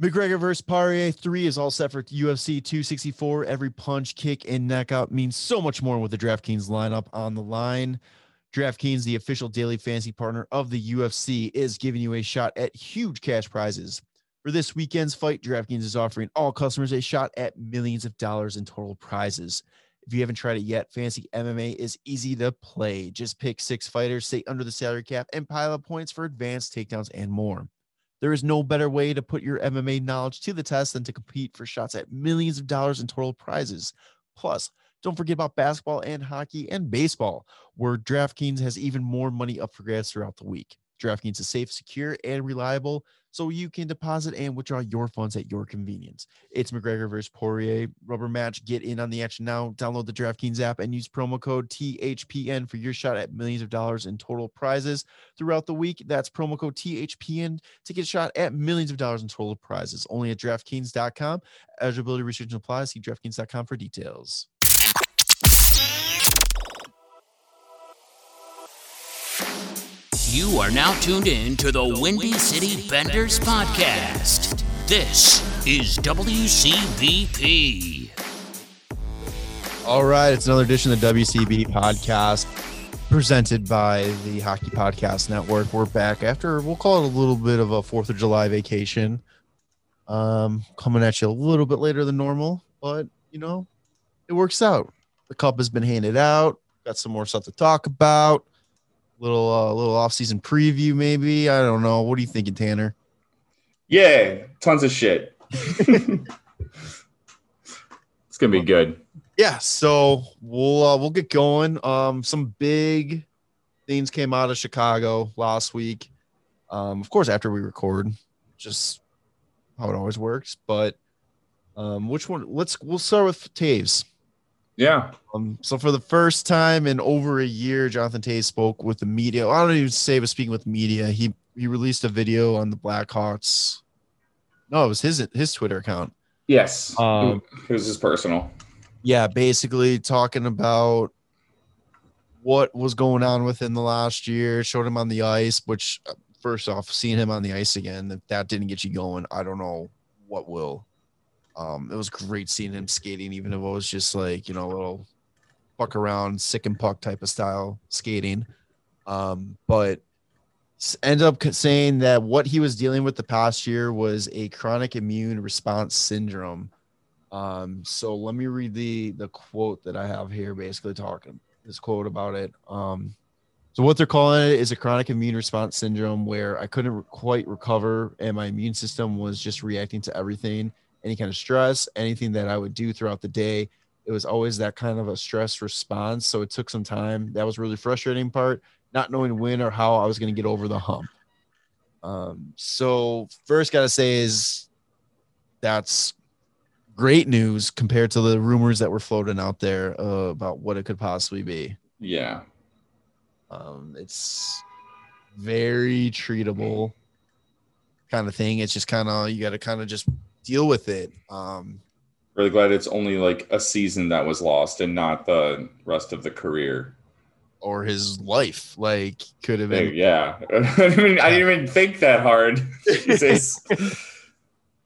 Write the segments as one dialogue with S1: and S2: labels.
S1: McGregor versus Poirier 3 is all set for UFC 264. Every punch, kick, and knockout means so much more with the DraftKings lineup on the line. DraftKings, the official daily fantasy partner of the UFC, is giving you a shot at huge cash prizes. For this weekend's fight, DraftKings is offering all customers a shot at millions of dollars in total prizes. If you haven't tried it yet, Fantasy MMA is easy to play. Just pick six fighters, stay under the salary cap, and pile up points for advanced takedowns and more. There is no better way to put your MMA knowledge to the test than to compete for shots at millions of dollars in total prizes. Plus, don't forget about basketball and hockey and baseball, where DraftKings has even more money up for grabs throughout the week. DraftKings is safe, secure, and reliable, so you can deposit and withdraw your funds at your convenience. It's McGregor versus Poirier rubber match. Get in on the action now. Download the DraftKings app and use promo code THPN for your shot at millions of dollars in total prizes throughout the week. That's promo code THPN to get shot at millions of dollars in total prizes. Only at DraftKings.com. Eligibility restrictions apply. See DraftKings.com for details.
S2: You are now tuned in to the Windy City Benders podcast. This is WCBP.
S1: All right, it's another edition of the WCB podcast presented by the Hockey Podcast Network. We're back after we'll call it a little bit of a Fourth of July vacation. Um, coming at you a little bit later than normal, but you know, it works out. The cup has been handed out. Got some more stuff to talk about. Little uh, little off season preview, maybe. I don't know. What are you thinking, Tanner?
S3: Yeah, tons of shit. it's gonna be good.
S1: Yeah, so we'll uh, we'll get going. Um, some big things came out of Chicago last week. Um, of course, after we record, just how it always works. But um, which one? Let's we'll start with Toews.
S3: Yeah.
S1: Um, so for the first time in over a year, Jonathan Toews spoke with the media. I don't even say was speaking with media. He he released a video on the Blackhawks. No, it was his his Twitter account.
S3: Yes.
S1: Um,
S3: it was his personal.
S1: Yeah, basically talking about what was going on within the last year. Showed him on the ice, which uh, first off, seeing him on the ice again, if that didn't get you going, I don't know what will. Um, it was great seeing him skating, even if it was just like you know a little puck around, sick and puck type of style skating. Um, but ended up saying that what he was dealing with the past year was a chronic immune response syndrome. Um, so let me read the the quote that I have here, basically talking this quote about it. Um, so what they're calling it is a chronic immune response syndrome, where I couldn't re- quite recover, and my immune system was just reacting to everything, any kind of stress, anything that I would do throughout the day. It was always that kind of a stress response. So it took some time. That was really frustrating part, not knowing when or how I was going to get over the hump. Um, so first, gotta say is that's great news compared to the rumors that were floating out there uh, about what it could possibly be.
S3: Yeah.
S1: Um, it's very treatable kind of thing. It's just kind of you got to kind of just deal with it. Um,
S3: Really glad it's only like a season that was lost and not the rest of the career.
S1: or his life, like could have been.
S3: yeah. I mean, I didn't even think that hard. Jesus.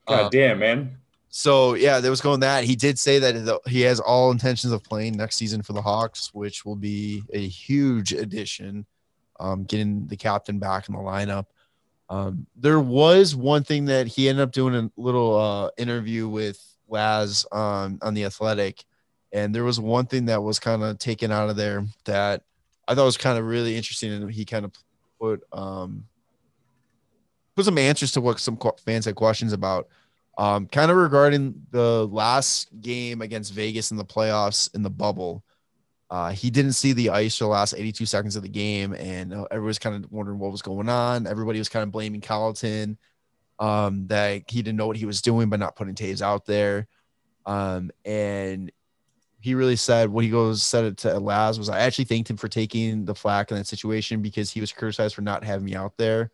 S3: God
S1: Um,
S3: damn, man.
S1: So yeah, there was going that he did say that he has all intentions of playing next season for the Hawks, which will be a huge addition. Um, getting the captain back in the lineup. Um, there was one thing that he ended up doing a little uh, interview with Laz um, on the Athletic, and there was one thing that was kind of taken out of there that I thought was kind of really interesting, and he kind of put um, put some answers to what some fans had questions about. Um, kind of regarding the last game against Vegas in the playoffs in the bubble. Uh, he didn't see the ice for the last 82 seconds of the game, and uh, everyone was kind of wondering what was going on. Everybody was kind of blaming Colliton um, that he didn't know what he was doing by not putting Toews out there. Um, and he really said what he goes said it to Laz was I actually thanked him for taking the flack in that situation because he was criticized for not having me out there.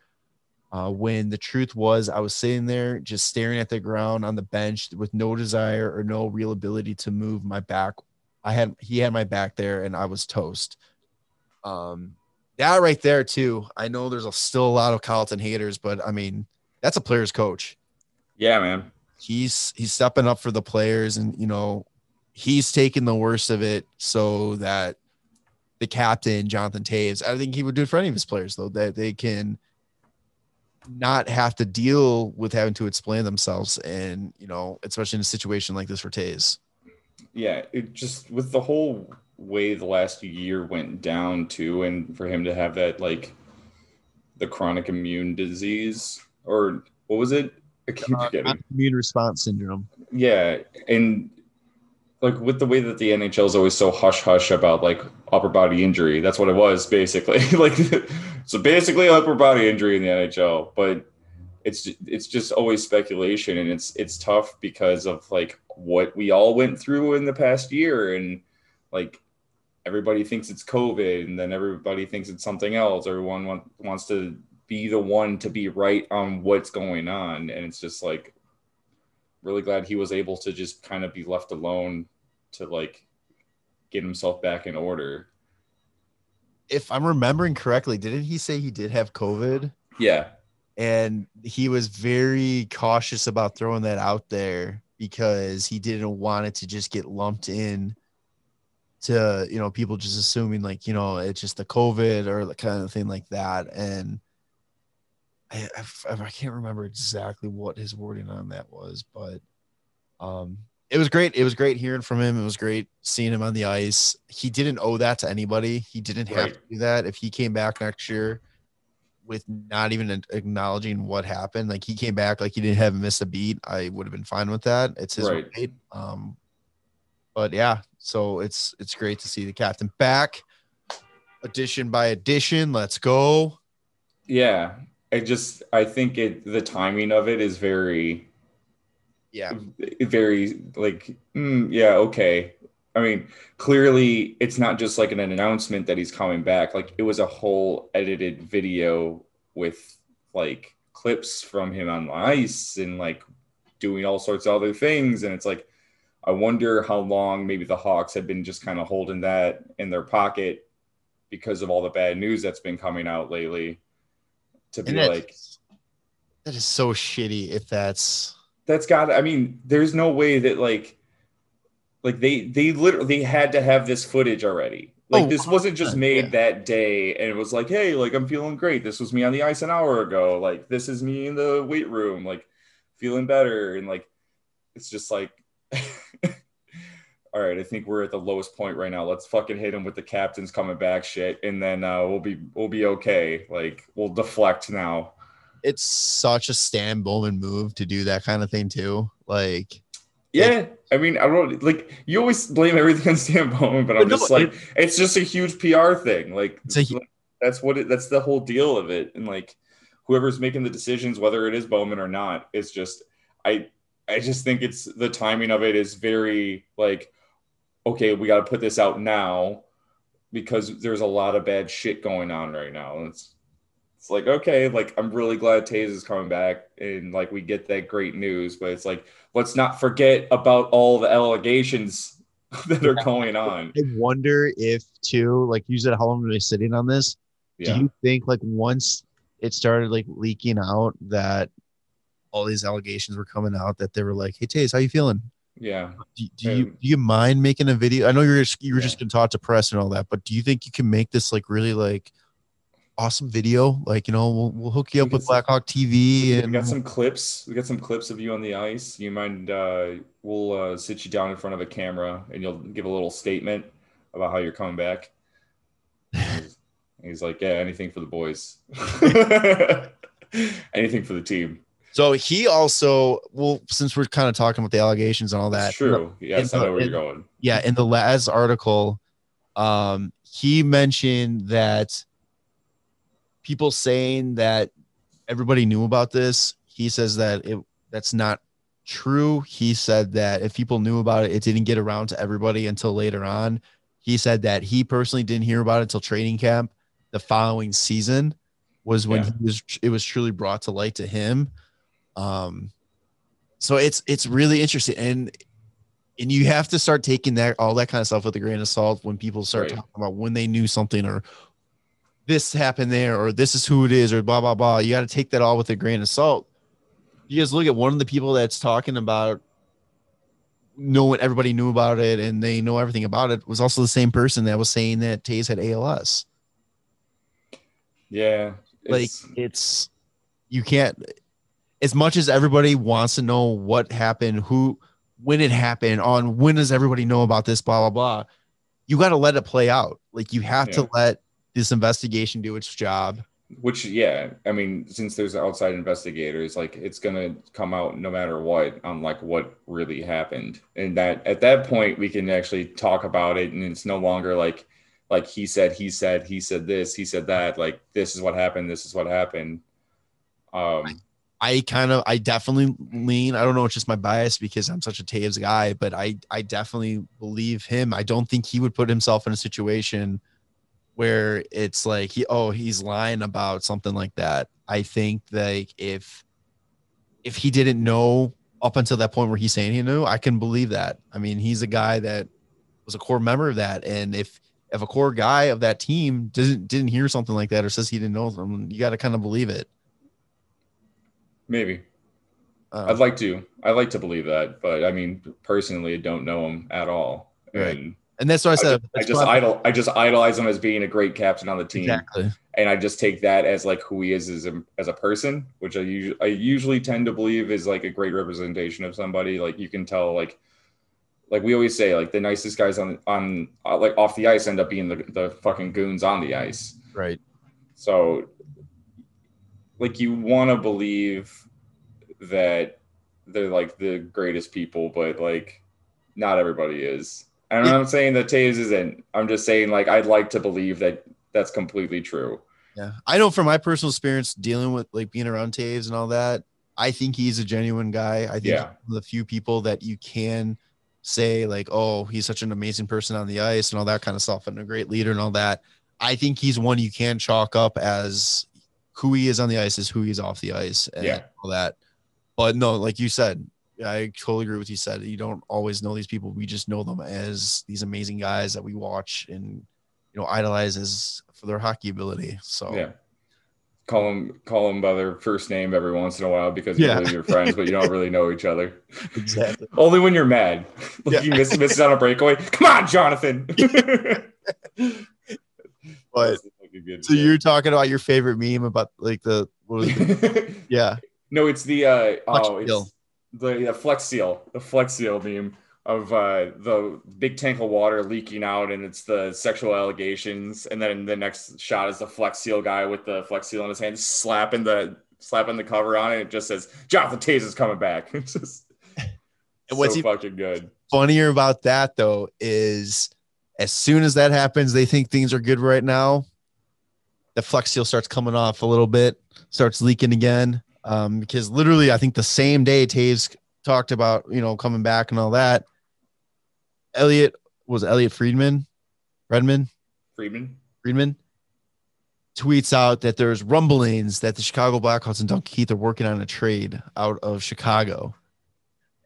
S1: Uh, when the truth was, I was sitting there just staring at the ground on the bench with no desire or no real ability to move my back. I had he had my back there, and I was toast. Um, that right there too. I know there's a, still a lot of Colliton haters, but I mean that's a player's coach.
S3: Yeah, man.
S1: He's he's stepping up for the players, and you know, he's taking the worst of it so that the captain Jonathan Toews. I think he would do it for any of his players though, that they can not have to deal with having to explain themselves, and you know, especially in a situation like this for Toews.
S3: Yeah, it just with the whole way the last year went down too, and for him to have that like the chronic immune disease or what was it?
S1: Uh, immune response syndrome.
S3: Yeah, and like with the way that the NHL is always so hush hush about like upper body injury, that's what it was basically. like, so basically upper body injury in the NHL, but it's it's just always speculation, and it's it's tough because of like what we all went through in the past year, and like everybody thinks it's COVID, and then everybody thinks it's something else. Everyone want, wants to be the one to be right on what's going on, and it's just like really glad he was able to just kind of be left alone to like get himself back in order.
S1: If I'm remembering correctly, didn't he say he did have COVID?
S3: Yeah.
S1: and he was very cautious about throwing that out there because he didn't want it to just get lumped in to you know people just assuming like you know it's just the covid or the kind of thing like that. And I, I, I can't remember exactly what his wording on that was but um it was great. It was great hearing from him. It was great seeing him on the ice. He didn't owe that to anybody. He didn't have
S3: Right.
S1: to do that. If he came back next year with not even acknowledging what happened. Like he came back like he didn't have missed a beat. I would have been fine with that. It's his
S3: Right.
S1: Um, but yeah, so it's it's great to see the captain back, addition by addition. Let's go.
S3: Yeah. I just I think it the timing of it is very
S1: Yeah,
S3: very like mm, yeah okay i mean clearly it's not just like an announcement that he's coming back like it was a whole edited video with like clips from him on the ice and like doing all sorts of other things and it's like i wonder how long maybe the hawks have been just kind of holding that in their pocket because of all the bad news that's been coming out lately to be
S1: that,
S3: like
S1: that is so shitty. If that's
S3: that's got i mean there's no way that like like they they literally they had to have this footage already. Like
S1: Oh,
S3: this wasn't just made
S1: yeah.
S3: that day and it was like hey like i'm feeling great. This was me on the ice an hour ago. Like this is me in the weight room like feeling better. And like it's just like all right i think we're at the lowest point right now. Let's fucking hit him with the captain's coming back shit and then uh we'll be we'll be okay. Like we'll deflect now.
S1: It's such a Stan Bowman move to do that kind of thing too. Like
S3: Yeah, I mean, I don't like you always blame everything on Stan Bowman, but I'm
S1: No,
S3: just like, it's just a huge PR thing. Like
S1: a
S3: that's what it, that's the whole deal of it. And like whoever's making the decisions, whether it is Bowman or not, it's just I I just think it's the timing of it is very like, okay, we got to put this out now because there's a lot of bad shit going on right now. And it's it's like okay, like I'm really glad Toews is coming back and like we get that great news, but it's like let's not forget about all the allegations that are going on.
S1: I wonder if too, like you said, how long were they sitting on this?
S3: Yeah.
S1: Do you think like once it started like leaking out that all these allegations were coming out that they were like, "Hey Toews, how you feeling?
S3: Yeah.
S1: Do, do you
S3: Um,
S1: do you mind making a video? I know you're just, you were
S3: Yeah.
S1: just gonna talk to press and all that, but do you think you can make this like really like awesome video? Like you know, we'll we'll hook you up
S3: We
S1: with Blackhawk TV
S3: We
S1: and
S3: got some clips. We got some clips of you on the ice. You mind? Uh, we'll uh, sit you down in front of a camera, and you'll give a little statement about how you're coming back. He's, he's like, "Yeah, anything for the boys, anything for the team."
S1: So he also, well, since we're kind of talking about the allegations and all that,
S3: That's true. Yes, I
S1: in the-
S3: know where
S1: in-
S3: you're going.
S1: yeah, in the last article, um, he mentioned that people saying that everybody knew about this. He says that it that's not true. He said that if people knew about it, it didn't get around to everybody until later on. He said that he personally didn't hear about it until training camp the following season was when
S3: Yeah.
S1: he was it was truly brought to light to him. Um so it's it's really interesting and and you have to start taking that all that kind of stuff with a grain of salt when people start
S3: Right.
S1: talking about when they knew something or this happened there or this is who it is or blah blah blah. You got to take that all with a grain of salt. you guys look at one of the people that's talking about knowing everybody knew about it and they know everything about it was also the same person that was saying that Toews had ALS.
S3: Yeah.
S1: Like it's you can't as much as everybody wants to know what happened, who when it happened, on when does everybody know about this, blah blah blah. You got to let it play out. Like you have
S3: Yeah.
S1: to let this investigation do its job.
S3: which yeah i mean since there's outside investigators like it's gonna come out no matter what on like what really happened and that at that point we can actually talk about it and it's no longer like like he said he said he said this he said that like this is what happened this is what happened um
S1: I kind of, I definitely lean. I don't know, it's just my bias because I'm such a Toews guy, but I, I definitely believe him. I don't think he would put himself in a situation where it's like he, oh, he's lying about something like that. I think like if, if he didn't know up until that point where he's saying he knew, I can believe that. I mean, he's a guy that was a core member of that, and if if a core guy of that team didn't didn't hear something like that or says he didn't know them, you got to kind of believe it.
S3: maybe
S1: Um,
S3: i'd like to i like to believe that but i mean personally I don't know him at all
S1: Right.
S3: and
S1: and that's what I
S3: I
S1: said.
S3: just, I just idol I just idolize him as being a great captain on the team.
S1: exactly.
S3: and I just take that as like who he is as a, as a person, which I usually I usually tend to believe is like a great representation of somebody. Like you can tell, like like we always say, like the nicest guys on on uh, like off the ice end up being the the fucking goons on the ice.
S1: Right.
S3: So like you want to believe that they're like the greatest people, but like not everybody is. And I'm not saying that Toews isn't. I'm just saying like I'd like to believe that that's completely true.
S1: Yeah. I know from my personal experience dealing with like being around Toews and all that, I think he's a genuine guy. I think
S3: Yeah.
S1: he's one of the few people that you can say like, oh, he's such an amazing person on the ice and all that kind of stuff and a great leader and all that. I think he's one you can chalk up as who he is on the ice is who he's off the ice and
S3: Yeah.
S1: all that. But no, like you said, I totally agree with you said. You don't always know these people. We just know them as these amazing guys that we watch and you know idolize as for their hockey ability. So
S3: Yeah. Call them call them by their first name every once in a while because you
S1: Yeah.
S3: you're friends, but you don't really know each other.
S1: exactly.
S3: Only when you're mad. Like
S1: Yeah.
S3: you miss miss on a breakaway. Come on, Jonathan.
S1: But so you're talking about your favorite meme about like the what was yeah
S3: no, it's the uh oh it's the, the flex seal, the flex seal meme of uh the big tank of water leaking out and it's the sexual allegations and then the next shot is the flex seal guy with the flex seal in his hand slapping the slapping the cover on it. It just says Jonathan Toews is coming back. It's just
S1: And what's
S3: so fucking good.
S1: funnier about that though is as soon as that happens they think things are good right now the flex seal starts coming off a little bit starts leaking again um because literally I think the same day Toews talked about you know coming back and all that Elliot was Elliot Friedman Redman
S3: Friedman
S1: Friedman tweets out that there's rumblings that the Chicago Blackhawks and Duncan Keith are working on a trade out of Chicago.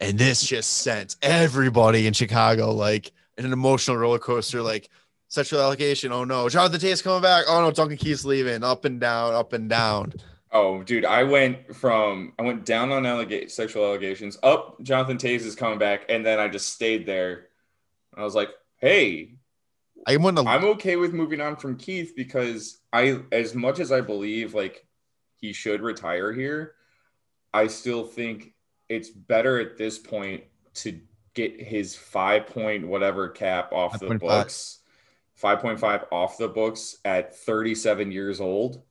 S1: And this just sent everybody in Chicago like an emotional roller coaster, like sexual allegation. Oh no, Jonathan Toews's coming back. Oh no, Duncan Keith's leaving. Up and down, up and down.
S3: Oh, dude, I went from I went down on allega- sexual allegations, up Jonathan Toews is coming back, and then I just stayed there. I was like, hey,
S1: I want to
S3: I'm okay with moving on from Keith because I, as much as I believe like he should retire here, I still think it's better at this point to get his five point whatever cap off the
S1: 5.5.
S3: books, five point five off the books at 37 years old.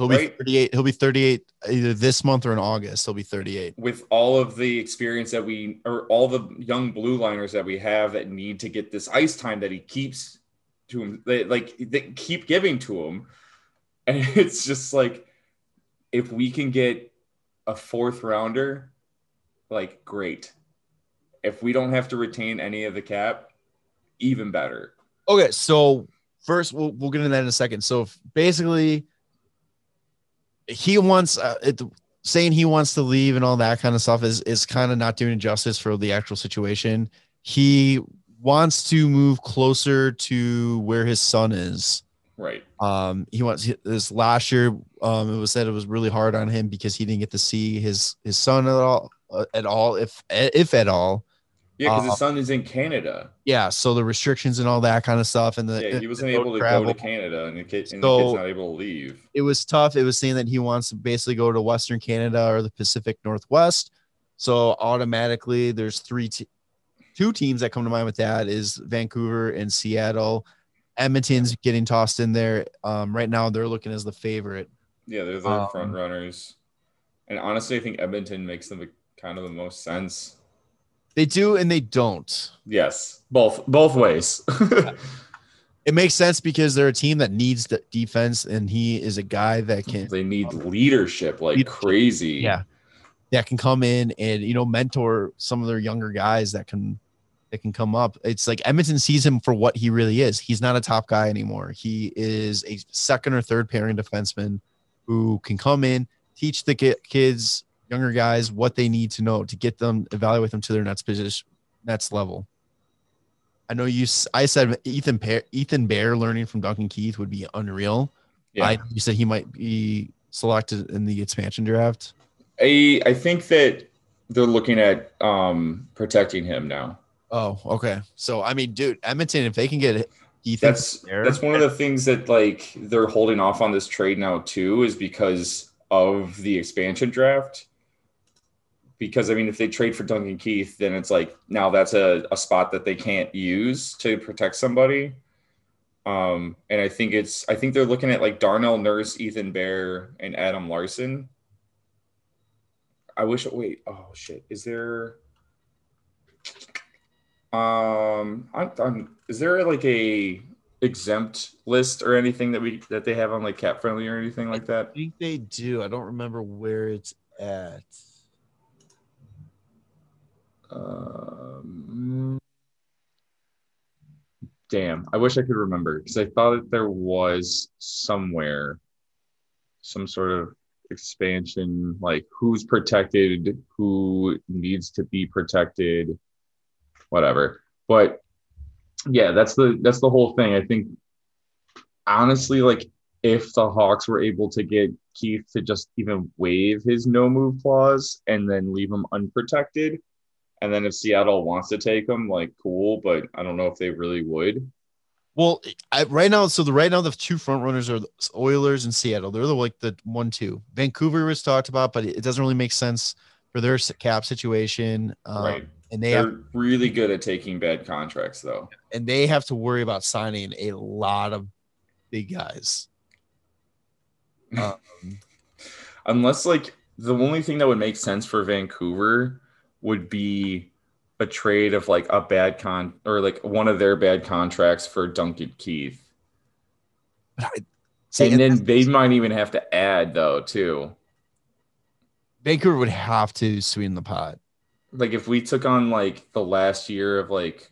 S1: He'll be
S3: right.
S1: 38. He'll be 38 either this month or in August. He'll be 38.
S3: with all of the experience that we or all the young blue liners that we have that need to get this ice time that he keeps to him they like they keep giving to him and it's just like if we can get a fourth rounder like great if we don't have to retain any of the cap even better
S1: Okay, so first we'll we'll get into that in a second. So basically, he wants uh, it, saying he wants to leave and all that kind of stuff is is kind of not doing justice for the actual situation. He wants to move closer to where his son is.
S3: Right.
S1: Um, he wants this last year. Um, it was said it was really hard on him because he didn't get to see his his son at all, uh, at all, if if at all.
S3: Yeah, because his son is in Canada.
S1: Yeah, so the restrictions and all that kind of stuff, and the
S3: Yeah, he wasn't able to
S1: travel.
S3: go to Canada, and the kid and the
S1: So-
S3: kid's not able to leave.
S1: It was tough. It was saying that he wants to basically go to Western Canada or the Pacific Northwest. So automatically, there's three, te- two teams that come to mind with that is Vancouver and Seattle. Edmonton's getting tossed in there. Um, right now, they're looking as the favorite.
S3: Yeah, they're the
S1: Um,
S3: front runners. And honestly, I think Edmonton makes them kind of the most sense.
S1: They do and they don't.
S3: Yes, both both ways.
S1: It makes sense because they're a team that needs the defense, and he is a guy that can,
S3: they need leadership like
S1: Leadership.
S3: crazy.
S1: yeah, that can come in and you know mentor some of their younger guys that can that can come up. It's like Edmonton sees him for what he really is. He's not a top guy anymore. He is a second or third pairing defenseman who can come in, teach the kids, younger guys, what they need to know to get them, evaluate them to their next position, next level. I know you. i said Ethan Bear, Ethan Bear learning from Duncan Keith would be unreal.
S3: Yeah.
S1: I you said he might be selected in the expansion draft.
S3: I I think that they're looking at um protecting him now.
S1: Oh, okay. So I mean, dude, Edmonton, if they can get Ethan,
S3: That's
S1: Bear,
S3: that's one of the things that like they're holding off on this trade now too is because of the expansion draft. Because I mean, if they trade for Duncan Keith, then it's like now that's a, a spot that they can't use to protect somebody. Um, and I think it's I think they're looking at like Darnell Nurse, Ethan Bear, and Adam Larsson. I wish wait, oh shit. Is there um I'm, I'm is there like a exempt list or anything that we that they have on like cat friendly or anything like that?
S1: I think they do. I don't remember where it's at.
S3: Um, damn, I wish I could remember because I thought that there was somewhere some sort of expansion, like who's protected, who needs to be protected, whatever. But yeah, that's the that's the whole thing. I think honestly, like if the Hawks were able to get Keith to just even waive his no move clause and then leave him unprotected. And then if Seattle wants to take him, like cool, but I don't know if they really would.
S1: Well, I, right now, so the right now the two front runners are the Oilers and Seattle. They're the like the one two. Vancouver was talked about, but it doesn't really make sense for their cap situation. Um,
S3: right.
S1: And they
S3: They're
S1: have
S3: really good at taking bad contracts though.
S1: and they have to worry about signing a lot of big guys. Um,
S3: Unless like the only thing that would make sense for Vancouver would be a trade of like a bad con or like one of their bad contracts for Duncan Keith.
S1: see,
S3: and
S1: and
S3: then they might even have to add though too.
S1: Vancouver would have to sweeten the pot.
S3: Like if we took on like the last year of like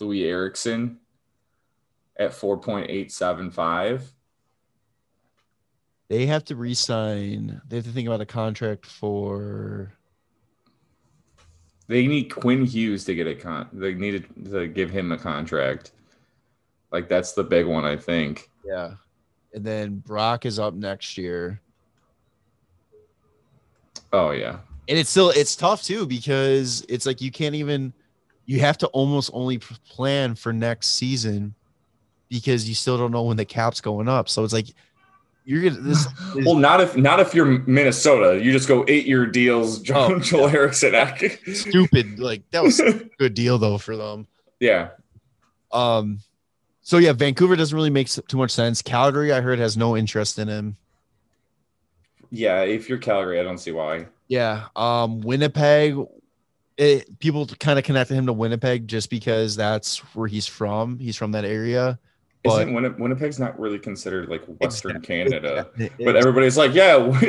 S3: Loui Eriksson at 4.875,
S1: They have to re-sign. They have to think about a contract for.
S3: They need Quinn Hughes to get a con they needed to give him a contract. Like that's the big one, I think.
S1: Yeah, and then Brock is up next year.
S3: Oh yeah.
S1: and it's still it's tough too because it's like you can't even you have to almost only plan for next season because you still don't know when the cap's going up so it's like you're gonna this is,
S3: Well, not if not if you're Minnesota. You just go eight year deals, John
S1: Oh,
S3: Joel Erickson.
S1: stupid like that was a good deal though for them
S3: yeah.
S1: um so yeah vancouver doesn't really make too much sense calgary i heard has no interest in him
S3: Yeah. If you're Calgary, I don't see why.
S1: yeah um winnipeg it, people kind of connected him to winnipeg just because that's where he's from he's from that area but
S3: Isn't Winni- Winnipeg's not really considered like Western Canada?
S1: It-
S3: But everybody's like, yeah,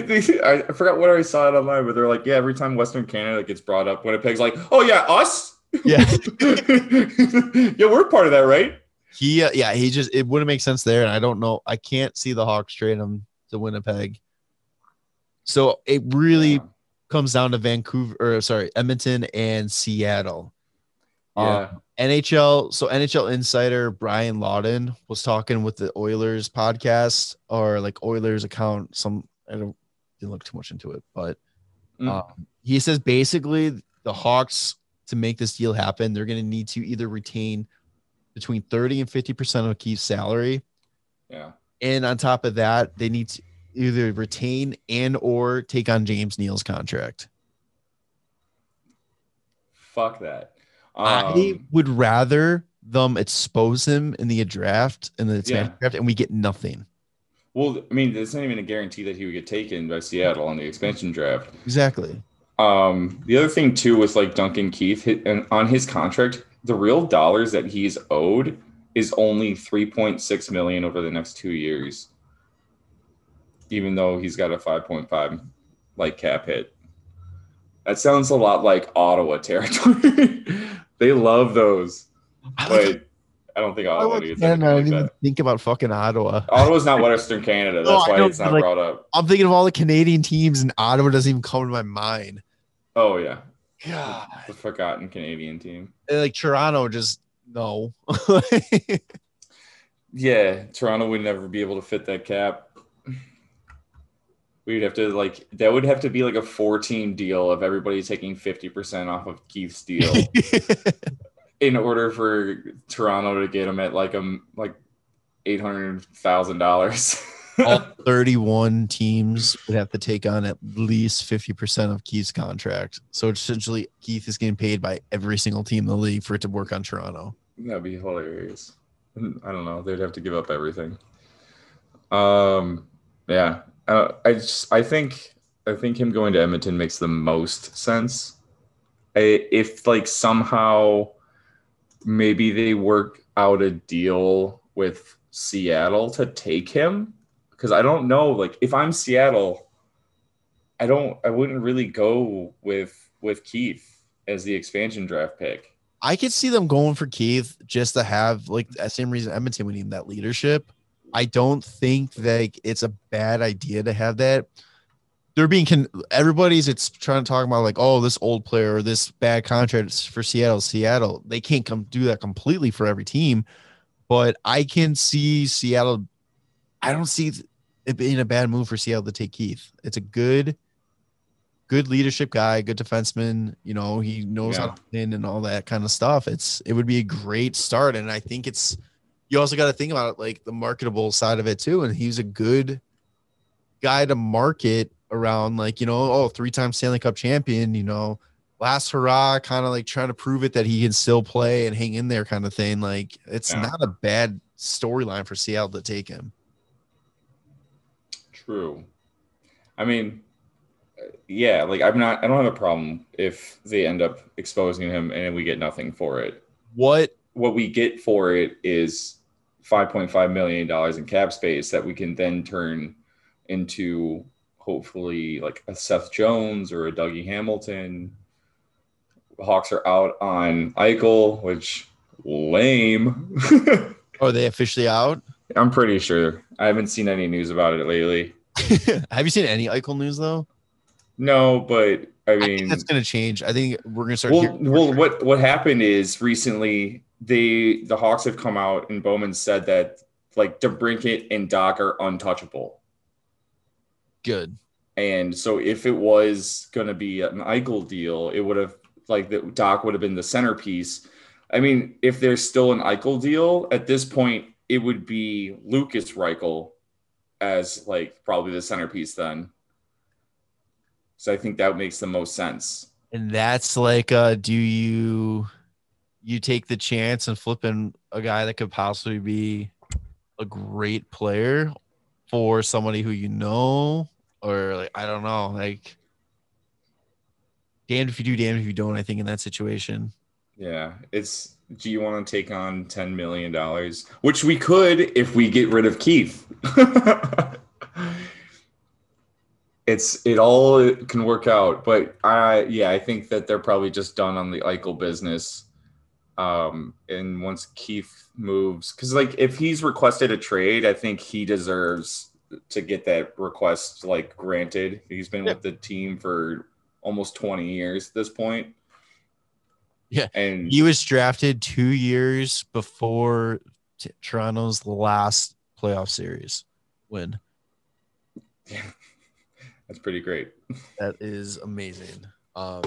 S3: I I forgot what I saw it online, but they're like, yeah, every time Western Canada gets brought up, Winnipeg's like, oh yeah, us.
S1: yeah
S3: yeah, we're part of that, right?
S1: He, uh, yeah, he just it wouldn't make sense there, and I don't know. I can't see the Hawks trade him to Winnipeg. So it really
S3: Yeah.
S1: comes down to Vancouver, or sorry, Edmonton and Seattle.
S3: Yeah.
S1: Um, NHL, so NHL insider Brian Lawton was talking with the Oilers podcast or like Oilers account. Some I don't didn't look too much into it, but
S3: Mm.
S1: um, he says basically the Hawks to make this deal happen, they're going to need to either retain between 30 and 50 percent of Keith's salary,
S3: Yeah.
S1: and on top of that, they need to either retain and or take on James Neal's contract.
S3: Fuck that.
S1: I
S3: Um,
S1: would rather them expose him in the draft in the
S3: Yeah.
S1: draft, and we get nothing.
S3: well, I mean, it's not even a guarantee that he would get taken by Seattle on the expansion draft.
S1: Exactly.
S3: Um, the other thing too with like Duncan Keith hit, and on his contract, the real dollars that he's owed is only 3.6 million over the next two years. Even though he's got a 5.5 like cap hit. That sounds a lot like Ottawa territory. they love those, but I don't think Ottawa needs
S1: I
S3: anything
S1: don't
S3: like
S1: even
S3: that.
S1: think about fucking Ottawa.
S3: Ottawa's not Western Canada. That's
S1: I
S3: why it's not
S1: like-
S3: brought up.
S1: I'm thinking of all the Canadian teams, and Ottawa doesn't even come to my mind.
S3: Oh yeah,
S1: God,
S3: the forgotten Canadian team.
S1: And, like Toronto, just no.
S3: Yeah, Toronto would never be able to fit that cap. We'd have to like that would have to be like a four team deal of everybody taking 50% off of Keith's deal in order for Toronto to get him at like a like eight hundred thousand dollars.
S1: all 31 teams would have to take on at least 50% of Keith's contract. So essentially, Keith is getting paid by every single team in the league for it to work on Toronto.
S3: That'd be hilarious. I don't know. They'd have to give up everything. Um, yeah. Uh, I just, I think, I think him going to Edmonton makes the most sense. I, if like somehow, maybe they work out a deal with Seattle to take him, because I don't know. Like, if I'm Seattle, I don't, I wouldn't really go with with Keith as the expansion draft pick.
S1: I could see them going for Keith just to have like the same reason Edmonton we need that leadership. I don't think that it's a bad idea to have that. They're being con- everybody's it's trying to talk about like oh this old player or this bad contract for Seattle. Seattle they can't come do that completely for every team, but I can see Seattle. I don't see it being a bad move for Seattle to take Keith. It's a good, good leadership guy, good defenseman. You know he knows how to win and all that kind of stuff. It's it would be a great start, and I think it's you also got to think about it like the marketable side of it too. And he's a good guy to market around, like you know, oh, three time Stanley Cup champion. You know, last hurrah, kind of like trying to prove it that he can still play and hang in there, kind of thing. Like it's
S3: Yeah.
S1: not a bad storyline for Seattle to take him.
S3: True. I mean, yeah, like I'm not. I don't have a problem if they end up exposing him and we get nothing for it.
S1: What
S3: What we get for it is 5.5 million dollars in cap space that we can then turn into hopefully like a Seth Jones or a Dougie Hamilton. Hawks are out on Eichel, which lame.
S1: are they officially out?
S3: I'm pretty sure. I haven't seen any news about it lately.
S1: Have you seen any Eichel news though?
S3: No, but I
S1: I,
S3: mean,
S1: think that's gonna change. I think we're gonna start.
S3: well, well, what what happened is recently they the Hawks have come out and Bowman said that like DeBrincat and Doc are untouchable,
S1: good.
S3: and so if it was going to be an Eichel deal, it would have like the Doc would have been the centerpiece. I mean, if there's still an Eichel deal at this point, it would be Lucas Reichel as like probably the centerpiece then. So I think that makes the most sense.
S1: And that's like, uh, do you you take the chance and flipping a guy that could possibly be a great player for somebody who you know, or like I don't know, like damned if you do, damned if you don't. I think in that situation,
S3: Yeah, it's. Do you want to take on ten million dollars, which we could if we get rid of Keith? it's it all can work out, but I yeah I think that they're probably just done on the Eichel business. Um, and once Keith moves, because like if he's requested a trade, I think he deserves to get that request like granted. He's been
S1: Yeah.
S3: with the team for almost twenty years at this point.
S1: Yeah.
S3: and
S1: He was drafted two years before t- Toronto's last playoff series win. Yeah.
S3: That's pretty great.
S1: That is amazing. Um,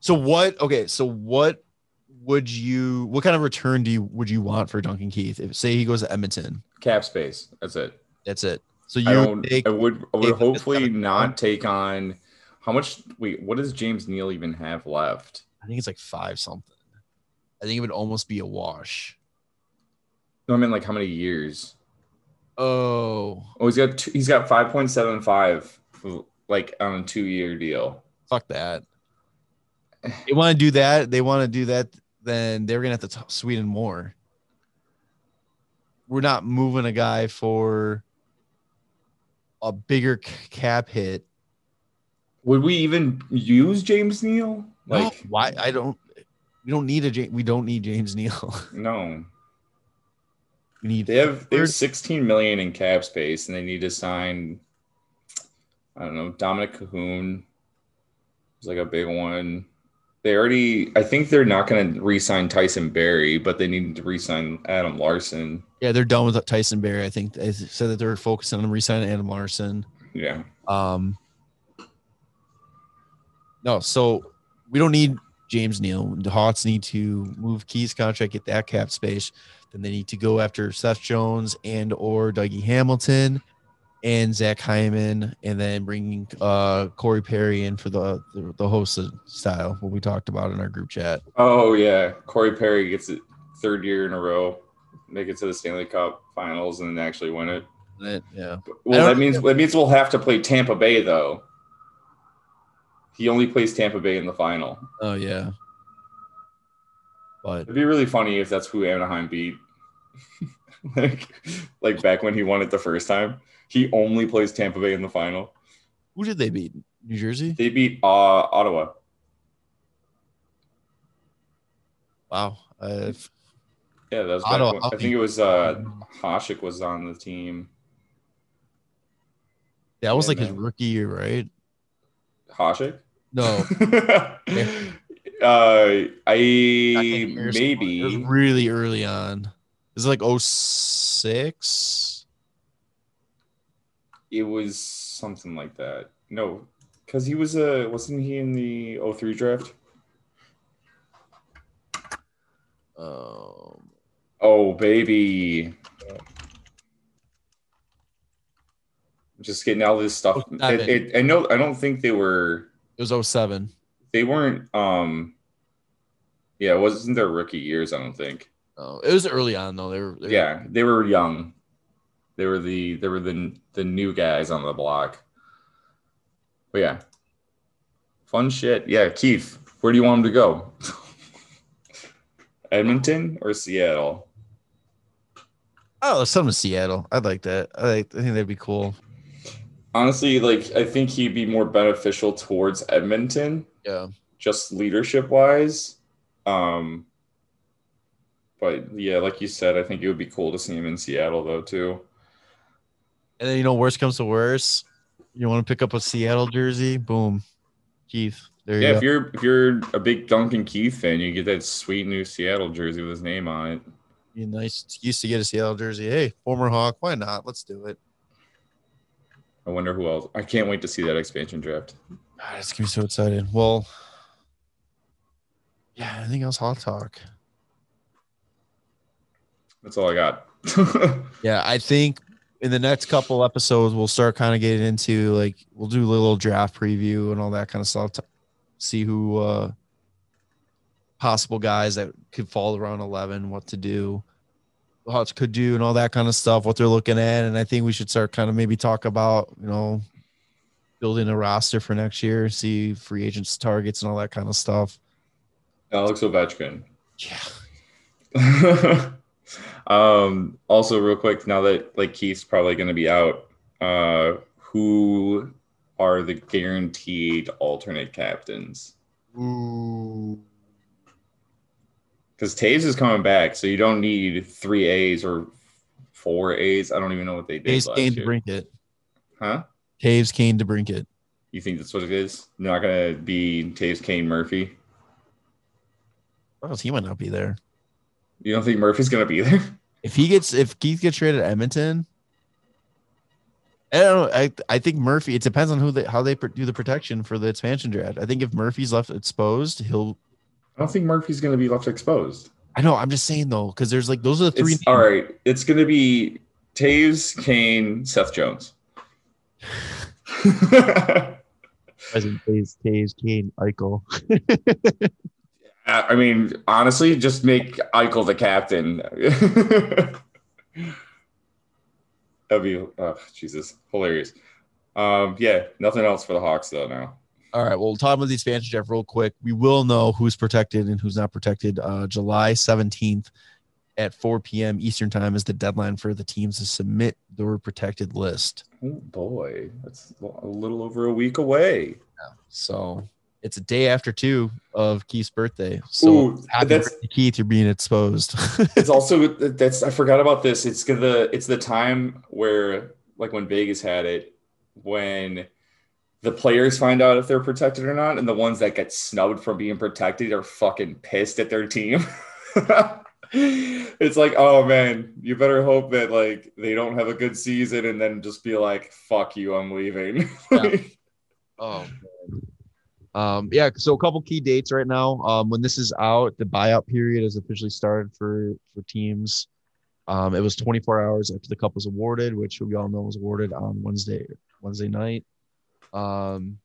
S1: so what? Okay, so what would you? What kind of return do you would you want for Duncan Keith? If say he goes to Edmonton,
S3: Cap space. That's it.
S1: that's it. So you
S3: I don't.
S1: take,
S3: I would. I would hopefully not take on. How much? Wait, what does James Neal even have left?
S1: I think it's like five something. I think it would almost be a wash.
S3: No, I mean like how many years?
S1: Oh,
S3: Oh, he's got. Two, he's got five point seven five, like on a two year deal.
S1: fuck that. They want to do that. They want to do that. Then they're gonna have to t- sweeten more. We're not moving a guy for a bigger c- cap hit.
S3: Would we even use James Neal?
S1: Like
S3: Like
S1: why? I don't. We don't need a. Ja- We don't need James Neal.
S3: no.
S1: we need.
S3: They have they have 16 million in cap space, and they need to sign. I don't know Dominik Kahun. Is like a big one. They already. I think they're not going to re-sign Tyson Barrie, but they need to re-sign Adam Larsson.
S1: Yeah, they're done with Tyson Barrie. I think they said that they're focusing on re-signing Adam Larsson.
S3: Yeah,
S1: Um, no, so we don't need James Neal. The Hawks need to move Keys contract, get that cap space. Then they need to go after Seth Jones and or Dougie Hamilton and Zach Hyman, and then bringing uh, Corey Perry in for the the, the host style, what we talked about in our group chat.
S3: Oh yeah, Corey Perry gets it third year in a row, make it to the Stanley Cup Finals, and then actually win it.
S1: That- yeah,
S3: Well, that means that means we'll have to play Tampa Bay though. He only plays Tampa Bay in the final.
S1: oh yeah, but
S3: It'd be really funny if that's who Anaheim beat. like, like back when he won it the first time, he only plays Tampa Bay in the final.
S1: who did they beat? New Jersey.
S3: They beat uh, Ottawa.
S1: Wow. Uh,
S3: Yeah, that was
S1: Ottawa,
S3: I think it was uh, Hasek was on the team.
S1: that was
S3: Yeah,
S1: like his rookie year, right?
S3: Hasek?
S1: No,
S3: uh, I
S1: It was
S3: maybe
S1: really early on. Is it like 06?
S3: It was something like that. No, because he was a wasn't he in the 03 draft?
S1: Um,
S3: Oh baby. Just getting all this stuff.
S1: Oh, seven.
S3: It, it, I know. I don't think they were.
S1: it was 07.
S3: They weren't. Um. Yeah, it wasn't their rookie years. I don't think.
S1: Oh, it was early on though. They were, they were-
S3: Yeah, they were young. They were the they were the the new guys on the block. But yeah, fun shit. Yeah, Keith, where do you want him to go? Edmonton or Seattle?
S1: Oh, some of Seattle. I'd like that. I like. I think that'd be cool.
S3: Honestly, like I think he'd be more beneficial towards Edmonton,
S1: Yeah.
S3: just leadership wise. Um, but yeah, like you said, I think it would be cool to see him in Seattle though too.
S1: And then you know, worst comes to worst, you want to pick up a Seattle jersey? Boom, Keith. There you
S3: Yeah,
S1: go.
S3: if you're if you're a big Duncan Keith fan, you get that sweet new Seattle jersey with his name on it.
S1: Be nice excuse to get a Seattle jersey. Hey, former Hawk, why not? Let's do it.
S3: I wonder who else. I can't wait to see that expansion draft.
S1: God, it's gonna be so excited. Well, yeah. Anything else? Hot talk.
S3: That's all I got.
S1: Yeah, I think in the next couple episodes we'll start kind of getting into like we'll do a little draft preview and all that kind of stuff. To see who uh possible guys that could fall around eleven, what to do, what could do, and all that kind of stuff. What they're looking at, and I think we should start kind of maybe talk about you know building a roster for next year, see free agents targets and all that kind of stuff.
S3: Alex Ovechkin.
S1: Yeah.
S3: um, also, real quick, now that like Keith's probably going to be out, uh, who are the guaranteed alternate captains? Because Toews is coming back, so you don't need three A's or four A's. I don't even know what they did Toews
S1: Kane
S3: year.
S1: DeBrincat.
S3: Huh?
S1: Toews Kane DeBrincat.
S3: You think that's what it is? Not going to be Toews, Kane, Murphy.
S1: Well, he might not be there.
S3: You don't think Murphy's gonna be there?
S1: If he gets if Keith gets traded to Edmonton, I don't know. I, I think Murphy. It depends on who they how they do the protection for the expansion draft. I think if Murphy's left exposed, he'll.
S3: I don't think Murphy's gonna be left exposed.
S1: I know. I'm just saying though, because there's like those are the three.
S3: It's, all right, it's gonna be Toews, Kane, Seth Jones.
S1: Present Toews, Toews, Kane, Eichel.
S3: I mean, honestly, just make Eichel the captain. That'd be oh, Jesus, hilarious. Um, yeah, nothing else for the Hawks though now.
S1: All right. Well, talking about the expansion draft real quick. We will know who's protected and who's not protected. Uh, July 17th at 4 p.m. Eastern time is the deadline for the teams to submit their protected list.
S3: Oh boy, that's a little over a week away.
S1: So it's a day after two of Keith's birthday. So
S3: Ooh,
S1: happy
S3: that's-
S1: birthday, Keith, you're being exposed.
S3: It's also that's I forgot about this. It's the it's the time where like when Vegas had it when the players find out if they're protected or not, and the ones that get snubbed from being protected are fucking pissed at their team. it's like, oh man, you better hope that like they don't have a good season and then just be like, fuck you, I'm leaving.
S1: Yeah. Oh, man. Um, yeah. So a couple key dates right now. Um, when this is out, the buyout period has officially started for for teams. Um, it was 24 hours after the cup was awarded, which we all know was awarded on Wednesday Wednesday night. Um,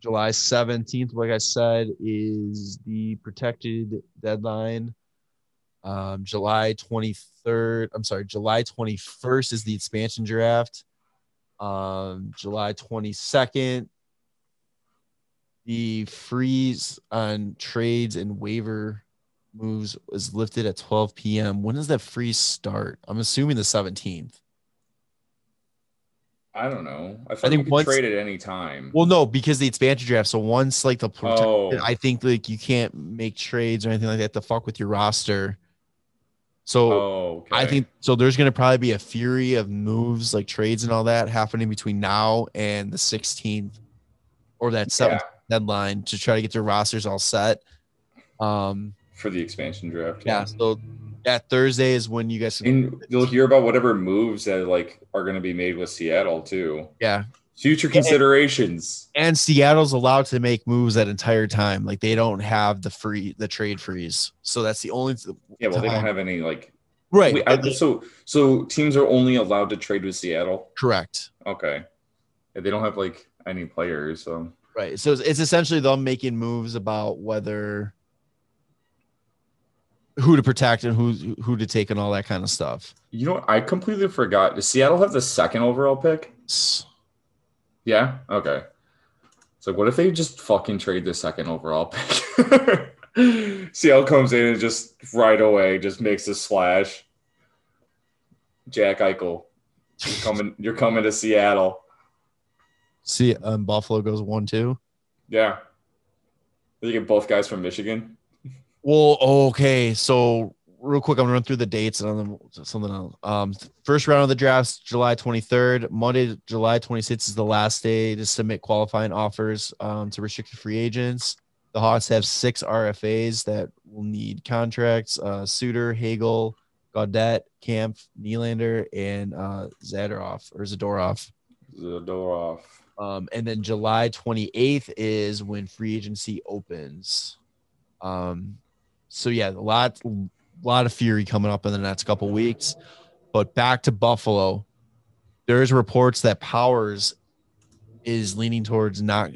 S1: July 17th, like I said, is the protected deadline. Um, July 23rd, I'm sorry, July 21st is the expansion draft. Um, July 22nd, the freeze on trades and waiver moves is lifted at 12 p.m. When does that freeze start? I'm assuming the 17th.
S3: I don't know. I, thought
S1: think once-
S3: trade at any time.
S1: Well, no, because the expansion draft. So once like the
S3: Oh.
S1: I think like you can't make trades or anything like that to fuck with your roster. So
S3: oh, okay.
S1: I think so. There's going to probably be a fury of moves like trades and all that happening between now and the 16th or that 7th
S3: Yeah,
S1: deadline to try to get their rosters all set. Um,
S3: for the expansion draft.
S1: yeah. So yeah, Thursday is when you guys.
S3: And you'll hear about whatever moves that like are going to be made with Seattle too.
S1: Yeah,
S3: Future considerations.
S1: and Seattle's allowed to make moves that entire time. Like they don't have the free the trade freeze. So that's the only
S3: Yeah, well, they don't have any like.
S1: right.
S3: Wait, I, so so teams are only allowed to trade with Seattle.
S1: correct.
S3: Okay, they don't have like any players. So
S1: Right. So it's, essentially them making moves about whether who to protect and who who to take and all that kind of stuff.
S3: you know, what? I completely forgot. Does Seattle have the second overall pick? Yeah. Okay. So what if they just fucking trade the second overall pick? Seattle comes in and just right away just makes a splash. Jack Eichel, you're coming. You're coming to Seattle.
S1: See, um, Buffalo goes one two.
S3: Yeah. They get both guys from Michigan.
S1: Well, okay. So real quick, I'm gonna run through the dates and then something else. Um, first round of the drafts, July 23rd. Monday, July 26th is the last day to submit qualifying offers um, to restricted free agents. The Hawks have six RFAs that will need contracts: uh, Suter, Hagel, Gaudette, Kampf, Nylander, and uh, Zadorov or Zadorov.
S3: Zadorov.
S1: Um, and then July 28th is when free agency opens. Um, so yeah, a lot, lot of fury coming up in the next couple weeks. But back to Buffalo, there's reports that Powers is leaning towards not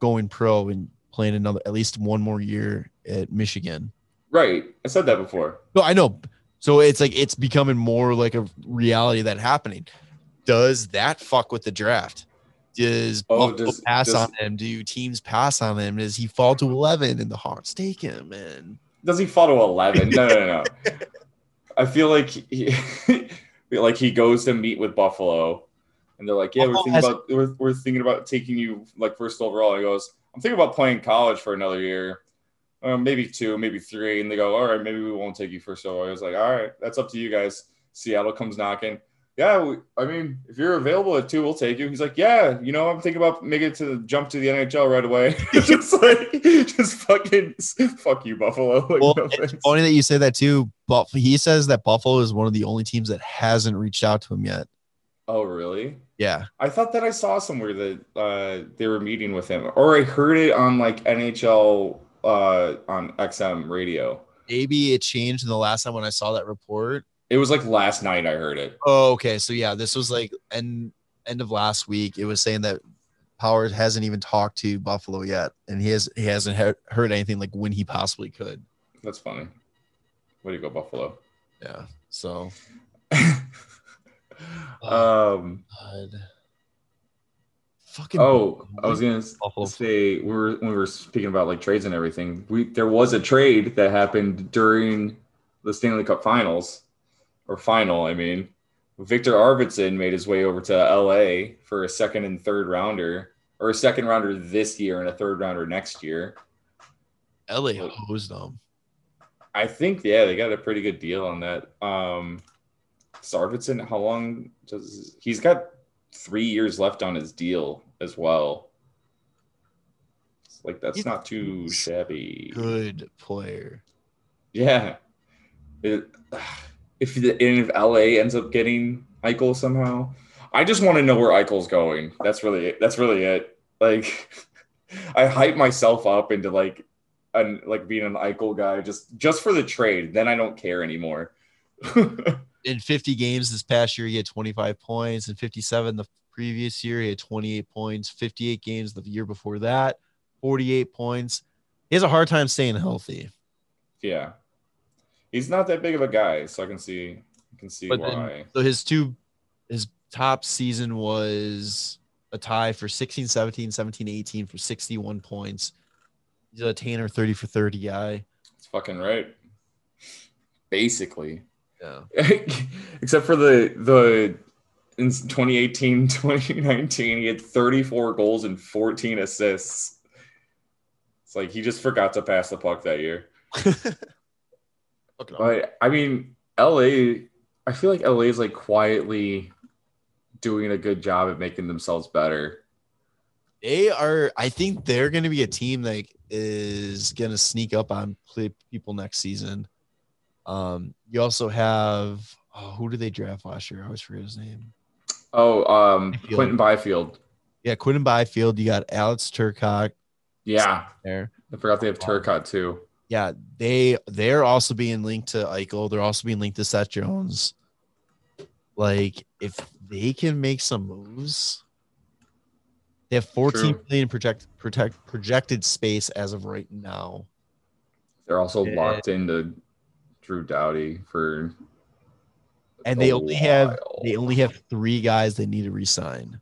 S1: going pro and playing another at least one more year at Michigan.
S3: Right. I said that before.
S1: No, I know. So it's like it's becoming more like a reality that happening. Does that fuck with the draft? Does
S3: Oh,
S1: Buffalo
S3: does-
S1: pass
S3: does-
S1: on him? Do teams pass on him? Does he fall to eleven and the Hawks take him? And
S3: Does he fall to eleven? No, no, no. I feel like he, like he goes to meet with Buffalo, and they're like, "Yeah, we're thinking about we're, we're thinking about taking you like first overall." He goes, "I'm thinking about playing college for another year, uh, maybe two, maybe three. And they go, "All right, maybe we won't take you first overall." I was like, "All right, that's up to you guys." Seattle comes knocking. Yeah, we, I mean, if you're available at two, we'll take you. He's like, yeah, you know, I'm thinking about making it to the jump to the NHL right away. just like, just fucking fuck you, Buffalo. Like,
S1: Well,
S3: no
S1: it's
S3: thanks.
S1: funny that you say that too. But he says that Buffalo is one of the only teams that hasn't reached out to him yet.
S3: oh, really?
S1: Yeah.
S3: I thought that I saw somewhere that uh, they were meeting with him, or I heard it on like NHL uh, on XM radio.
S1: Maybe it changed in the last time when I saw that report.
S3: It was like last night I heard it.
S1: Oh, okay. So yeah, this was like end end of last week. It was saying that Powers hasn't even talked to Buffalo yet, and he has he hasn't he- heard anything like when he possibly could.
S3: That's funny. Way to go, Buffalo.
S1: Yeah. So
S3: um.
S1: God. fucking
S3: Oh, I was gonna
S1: Buffalo.
S3: say we were when we were speaking about like trades and everything. We there was a trade that happened during the Stanley Cup Finals or final. I mean, Viktor Arvidsson made his way over to LA for a second and third rounder, or a second rounder this year and a third rounder next year.
S1: LA hosed them.
S3: I think yeah, they got a pretty good deal on that. Um, Arvidsson, how long does he's got three years left on his deal as well? It's like that's not too shabby.
S1: Good player.
S3: Yeah. It- if the if LA ends up getting Eichel somehow, I just want to know where Eichel's going. That's really it. that's really it. Like I hype myself up into like an like being an Eichel guy just just for the trade. Then I don't care anymore.
S1: In 50 games this past year, he had 25 points. In 57 the previous year, he had 28 points. 58 games the year before that, 48 points. He has a hard time staying healthy.
S3: yeah. He's not that big of a guy, so I can see I can see
S1: But
S3: why.
S1: then, so his two, his top season was a tie for 16, 17, 17, 18 for 61 points. He's a Tanner 30 for 30 guy.
S3: It's fucking right. Basically.
S1: Yeah.
S3: except for the the in 2018 2019 he had 34 goals and 14 assists it's like he just forgot to pass the puck that year but i mean la i feel like la is like quietly doing a good job at making themselves better
S1: They are. I think they're going to be a team that is going to sneak up on people next season. Um, you also have oh, who did they draft last year? I always forget his name.
S3: oh um
S1: Byfield.
S3: quinton byfield
S1: Yeah, Quinton Byfield. You got Alex Turcotte
S3: yeah
S1: there.
S3: i forgot they have turcotte too
S1: Yeah, they they're also being linked to Eichel. They're also being linked to Seth Jones. Like if they can make some moves, they have 14
S3: True.
S1: million project protect projected space as of right now.
S3: they're also
S1: Yeah.
S3: locked into drew doughty for
S1: and they
S3: a
S1: only have they only have three guys they need to resign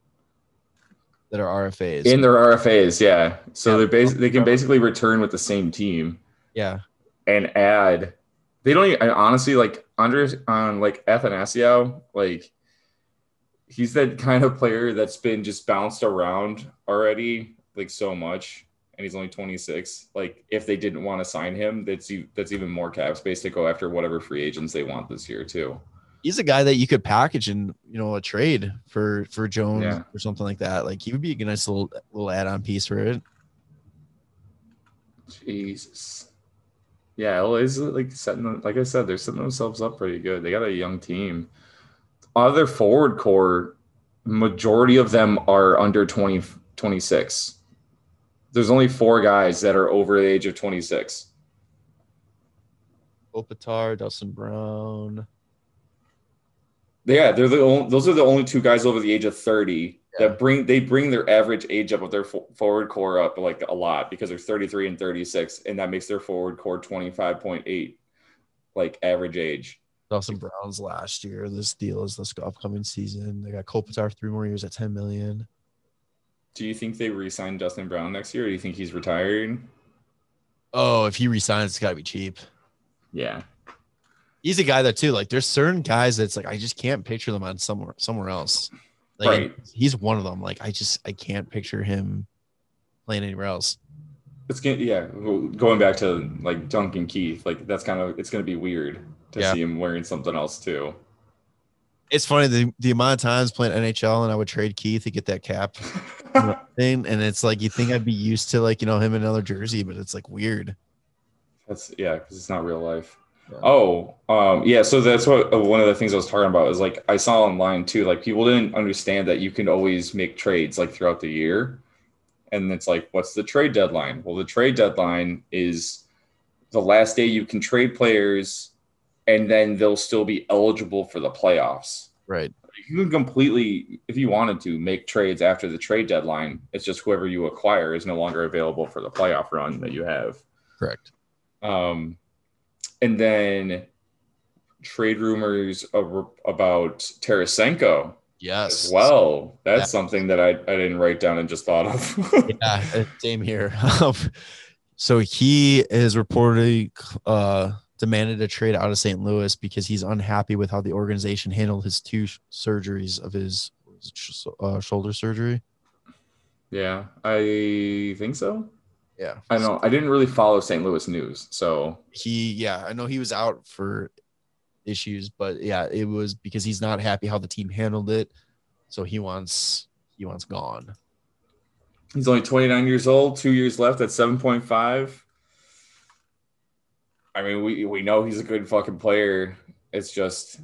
S1: that are RFAs.
S3: in their RFAs, yeah. So
S1: Yeah.
S3: they bas- they can basically return with the same team
S1: yeah,
S3: and add. They don't even, honestly like Andreas on um, like Athanasiou, like he's that kind of player that's been just bounced around already like so much and he's only 26 like if they didn't want to sign him that's that's even more cap space to go after whatever free agents they want this year too
S1: he's a guy that you could package in you know a trade for for Jones
S3: Yeah.
S1: or something like that. Like he would be a nice little little add on piece for it.
S3: Jesus. Yeah, LA's uh, like setting, like I said, they're setting themselves up pretty good. They got a young team. Other forward core, majority of them are under 20, 26. There's only four guys that are over the age of 26.
S1: Kopitar, Dustin Brown.
S3: Yeah, they're the only, those are the only two guys over the age of 30
S1: Yeah.
S3: that bring they bring their average age up of their fo- forward core up like a lot because they're 33 and 36 and that makes their forward core 25.8 like average age.
S1: Dustin Brown's last year. This deal is this upcoming season. They got Kopitar three more years at 10 million.
S3: Do you think they re-sign Dustin Brown next year? Or do you think he's retiring?
S1: Oh, if he resigns, it's gotta be cheap.
S3: Yeah,
S1: He's a guy that too. Like there's certain guys that's like I just can't picture them on somewhere somewhere else. Like
S3: Right.
S1: he's one of them. Like I just I can't picture him playing anywhere else.
S3: it's gonna yeah. Going back to like Duncan Keith, like that's kind of it's gonna be weird to
S1: Yeah.
S3: see him wearing something else too.
S1: It's funny the, the amount of times playing NHL and I would trade Keith to get that cap thing, and it's like you think I'd be used to like you know him in another jersey, but it's like weird.
S3: That's yeah, because it's not real life. Yeah. Oh, um, yeah. So that's what uh, one of the things I was talking about is like I saw online too. Like people didn't understand that you can always make trades like throughout the year, and it's like, what's the trade deadline? Well, the trade deadline is the last day you can trade players, and then they'll still be eligible for the playoffs.
S1: Right.
S3: You can completely, if you wanted to, make trades after the trade deadline. It's just whoever you acquire is no longer available for the playoff run that you have.
S1: Correct.
S3: Um, and then trade rumors about Tarasenko.
S1: Yes.
S3: Well, that's something that I, I didn't write down and just thought of.
S1: yeah, uh, same here. Um, so he is reportedly uh, demanded a trade out of St. Louis because he's unhappy with how the organization handled his two surgeries of his uh, shoulder surgery.
S3: Yeah, I think so.
S1: Yeah.
S3: I know. I didn't really follow St. Louis news. So
S1: he, yeah, I know he was out for issues, but yeah, it was because he's not happy how the team handled it. So he wants, he wants gone.
S3: He's only 29 years old, two years left at 7.5. I mean, we, we know he's a good fucking player. It's just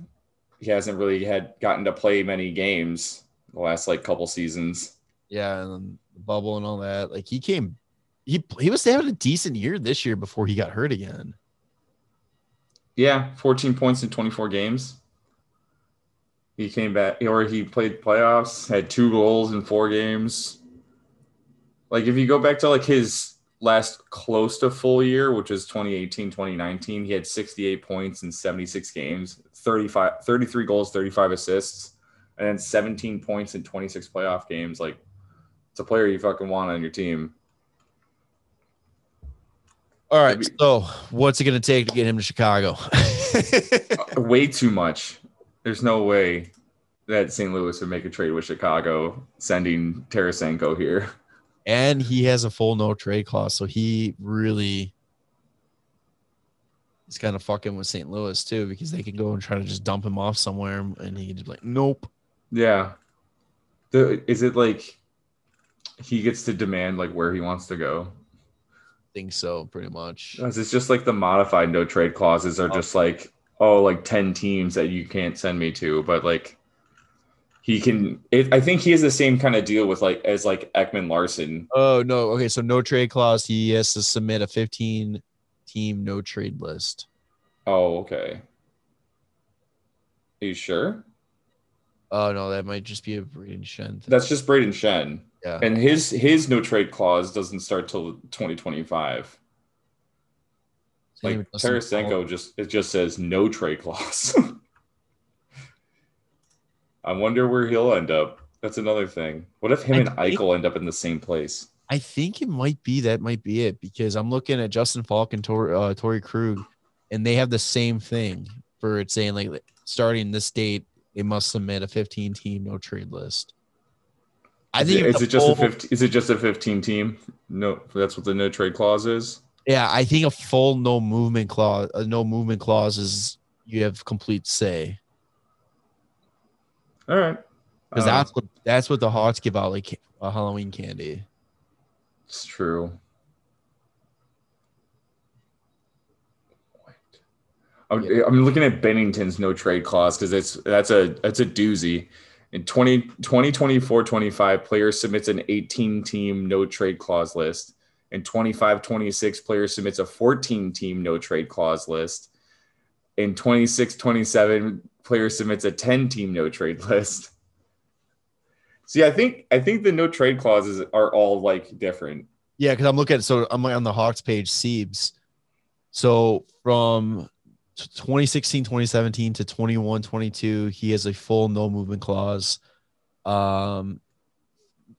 S3: he hasn't really had gotten to play many games the last like couple seasons.
S1: Yeah, and the bubble and all that. Like he came he he was having a decent year this year before he got hurt again.
S3: Yeah, 14 points in 24 games. He came back, or he played playoffs, had two goals in four games. Like if you go back to like his last close to full year, which is 2018, 2019, he had 68 points in 76 games, 35, 33 goals, 35 assists, and then 17 points in 26 playoff games. Like it's a player you fucking want on your team.
S1: All right. So, what's it going to take to get him to Chicago?
S3: Uh, way too much. There's no way that St. Louis would make a trade with Chicago, sending Tarasenko here.
S1: And he has a full no trade clause, so he really is kind of fucking with St. Louis too, because they can go and try to just dump him off somewhere, and he can just like, nope.
S3: Yeah. The, is it like he gets to demand like where he wants to go?
S1: Think so, pretty much.
S3: It's just like the modified no trade clauses are just oh. like, oh, like 10 teams that you can't send me to, but like he can it, I think he has the same kind of deal with like as like Ekman Larsson.
S1: Oh no, okay, so no trade clause, he has to submit a 15 team no trade list.
S3: Oh, okay. Are you sure?
S1: Oh no, that might just be a Brayden Schenn.
S3: That's just Brayden Schenn.
S1: Yeah.
S3: And his his no trade clause doesn't start till 2025. Like Tarasenko just it just says no trade clause. I wonder where he'll end up. That's another thing. What if him I and think, Eichel end up in the same place?
S1: I think it might be that might be it because I'm looking at Justin Faulk and Tor, uh, Torey Krug, and they have the same thing for it saying like starting this date, they must submit a 15 team no trade list.
S3: I think is it, is it just full, a 15 is it just a 15 team? No, that's what the no trade clause is.
S1: Yeah, I think a full no movement clause, a no movement clause is you have complete say.
S3: All right.
S1: Because um, that's what that's what the Hawks give out like a Halloween candy.
S3: It's true. I'm, I'm looking at Binnington's no trade clause because it's that's a that's a doozy. In 20, 2024 25, player submits an 18 team no trade clause list. In 25 26, player submits a 14 team no trade clause list. In 26 27, player submits a 10 team no trade list. See, I think I think the no trade clauses are all like different.
S1: Yeah, because I'm looking at so I'm on the Hawks page, Siebes. So from 2016 2017 to 21 22 he has a full no movement clause. Um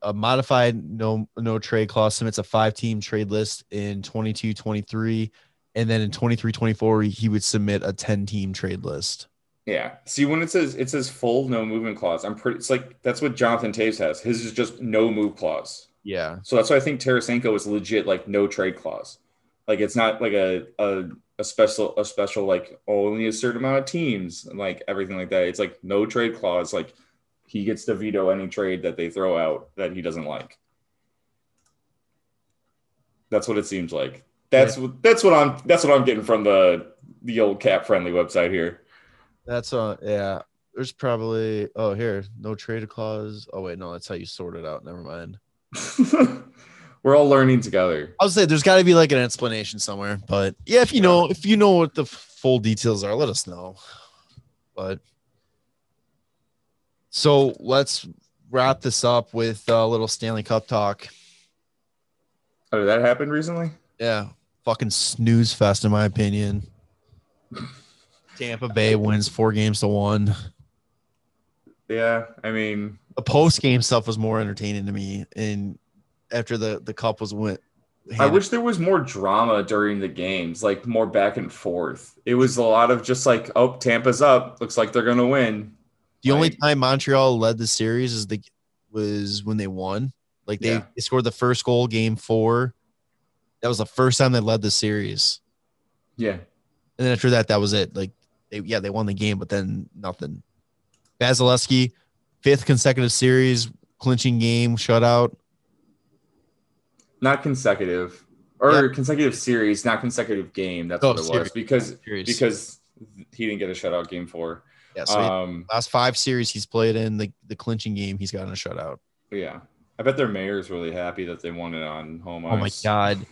S1: a modified no no trade clause submits a five team trade list in 22 23 and then in 23 24 he would submit a 10 team trade list.
S3: Yeah. See when it says it says full no movement clause i'm pretty it's like that's what jonathan Toews has. His is just no move clause.
S1: Yeah.
S3: So that's why i think tarasenko is legit like no trade clause. Like it's not like a, a a special a special like only a certain amount of teams and like everything like that. It's like no trade clause. Like he gets to veto any trade that they throw out that he doesn't like. That's what it seems like. That's
S1: Yeah.
S3: what that's what I'm that's what I'm getting from the the old cap friendly website here.
S1: That's uh yeah. There's probably oh here no trade clause. Oh wait, no, that's how you sort it out. Never mind.
S3: We're all learning together.
S1: I'll say there's got to be like an explanation somewhere, but yeah, if you know if you know what the full details are, let us know. But so let's wrap this up with a little Stanley Cup talk.
S3: Oh, did that happen recently?
S1: Yeah, fucking snooze fest in my opinion. Tampa Bay wins four games to one.
S3: Yeah, I mean,
S1: The post game stuff was more entertaining to me, and after the the couples went.
S3: I wish there was more drama during the games, like more back and forth. It was a lot of just like, oh, Tampa's up. Looks like they're gonna win.
S1: The only time Montreal led the series is the was when they won. Like they,
S3: Yeah.
S1: they scored the first goal game four. That was the first time they led the series.
S3: Yeah.
S1: And then after that, that was it. Like they yeah, they won the game, but then nothing. Vasilevskiy, fifth consecutive series, clinching game, shutout.
S3: Not consecutive. Or
S1: Yeah.
S3: consecutive series, not consecutive game. That's
S1: Oh,
S3: what it
S1: series.
S3: was. Because
S1: Series.
S3: because he didn't get a shutout game four.
S1: yeah, so
S3: Um
S1: last five series he's played in the, the clinching game, he's gotten a shutout.
S3: yeah. I bet their mayor's really happy that they won it on home
S1: Oh my god.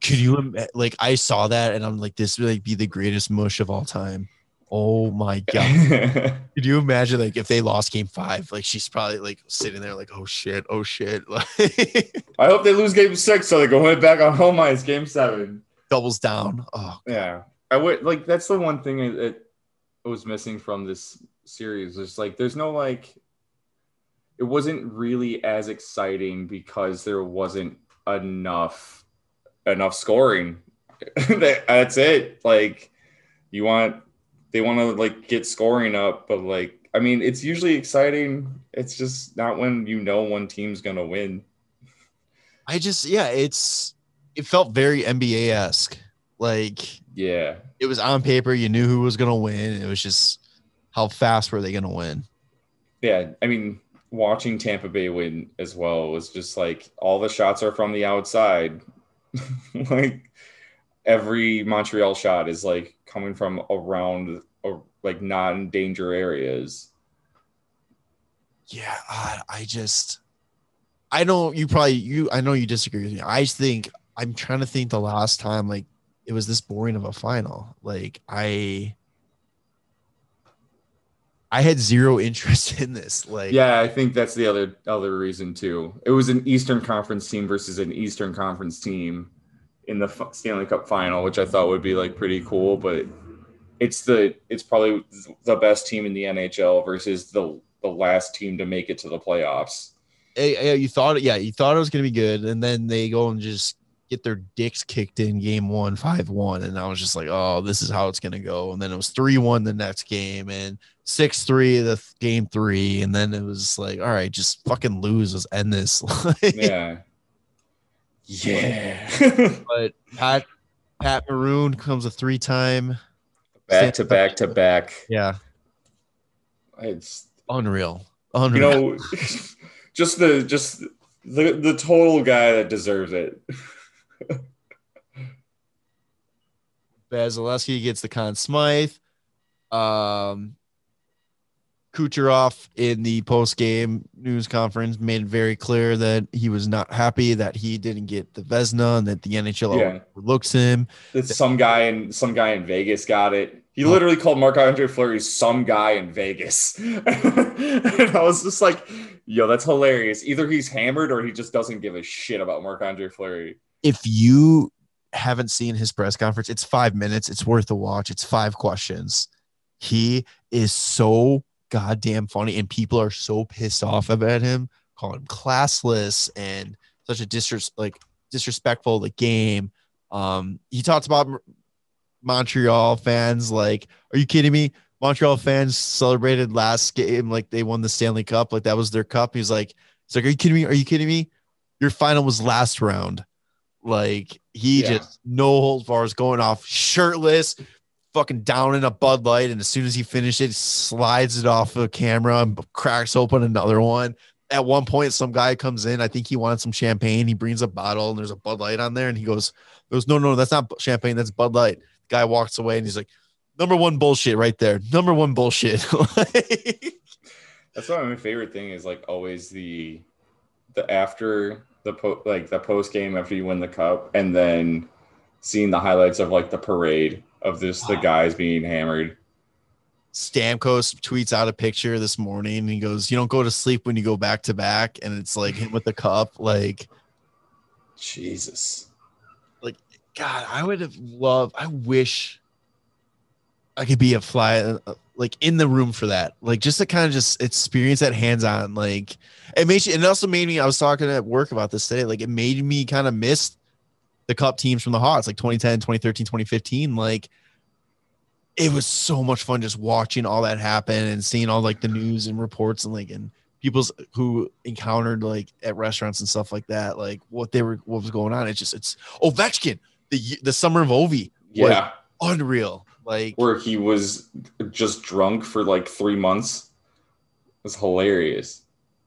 S1: Could you like I saw that and I'm like, this would like be the greatest mush of all time. Oh my god. Could you imagine like if they lost game five? Like she's probably like sitting there like, oh shit, oh shit.
S3: I hope they lose game six so they go win back on home ice game seven.
S1: doubles down. Oh
S3: Yeah, I would like that's the one thing that was missing from this series. It's like there's no like, it wasn't really as exciting because there wasn't enough enough scoring. That- that's it. Like you want they want to like get scoring up, but like I mean, it's usually exciting. It's just not when you know one team's gonna win.
S1: I just yeah, it's it felt very NBA esque. Like
S3: Yeah,
S1: it was on paper, you knew who was gonna win. It was just how fast were they gonna win?
S3: Yeah, I mean, watching Tampa Bay win as well was just like all the shots are from the outside. like every Montreal shot is like coming from around or like non danger areas.
S1: Yeah, I, I just I don't you probably you I know you disagree with me. I think I'm trying to think the last time like it was this boring of a final. Like I I had zero interest in this. Like
S3: Yeah, I think that's the other other reason too. It was an Eastern Conference team versus an Eastern Conference team in the Stanley Cup final, which I thought would be like pretty cool, but it's the it's probably the best team in the NHL versus the the last team to make it to the playoffs.
S1: eh, you thought yeah, you thought it was gonna be good, and then they go and just get their dicks kicked in game one, five one, and I was just like, oh, this is how it's gonna go. And then it was three one the next game, and six three the th- game three, and then it was like, all right, just fucking lose, let's end this.
S3: Yeah. Yeah.
S1: but Pat Pat Maroon comes a three time,
S3: back to back to back.
S1: yeah,
S3: It's
S1: unreal, Unreal.
S3: you
S1: unreal.
S3: know just the just the the total guy that deserves it.
S1: Vasilevskiy gets the Conn Smythe. Um, Kucherov in the post game news conference made it very clear that he was not happy that he didn't get the Vezina and that the NHL
S3: Yeah.
S1: overlooks him.
S3: It's some guy in some guy in Vegas got it. He literally called Marc Andre Fleury some guy in Vegas. and I was just like, yo, that's hilarious. Either he's hammered or he just doesn't give a shit about Marc Andre Fleury.
S1: If you haven't seen his press conference, it's five minutes. It's worth a watch. It's five questions. He is so goddamn funny, and people are so pissed off about him, calling him classless and such a disres- like disrespectful the game. Um, he talks about Montreal fans like, are you kidding me? Montreal fans celebrated last game like they won the Stanley Cup, like that was their cup. He's like, he's like, are you kidding me? Are you kidding me? Your final was last round. Like he
S3: Yeah.
S1: just no holds bars going off shirtless, fucking down in a Bud Light, and as soon as he finished it, slides it off the camera and cracks open another one. At one point, some guy comes in. I think he wanted some champagne. He brings a bottle and there's a Bud Light on there, and he goes, "Goes, no, no, that's not champagne. That's Bud Light." guy walks away and he's like, "Number one bullshit right there. Number one bullshit."
S3: That's why my favorite thing is like always the the after the po- like the post game after you win the cup and then seeing the highlights of like the parade of this the guys being hammered.
S1: Stamkos tweets out a picture this morning. And he goes, "You don't go to sleep when you go back to back," and it's like him with the cup. Like,
S3: Jesus.
S1: Like, God, I would have loved. I wish I could be a fly, uh, like in the room for that. Like, just to kind of just experience that hands on. Like, it made you. It also made me. I was talking at work about this today. Like, it made me kind of miss the cup teams from the Hawks, like 2010, 2013, 2015. Like, it was so much fun just watching all that happen and seeing all like the news and reports and like and people's who encountered like at restaurants and stuff like that, like what they were, what was going on. It's just it's Ovechkin, the the summer of Ovi,
S3: Yeah.
S1: unreal. Like
S3: Where he was just drunk for like three months. It was hilarious.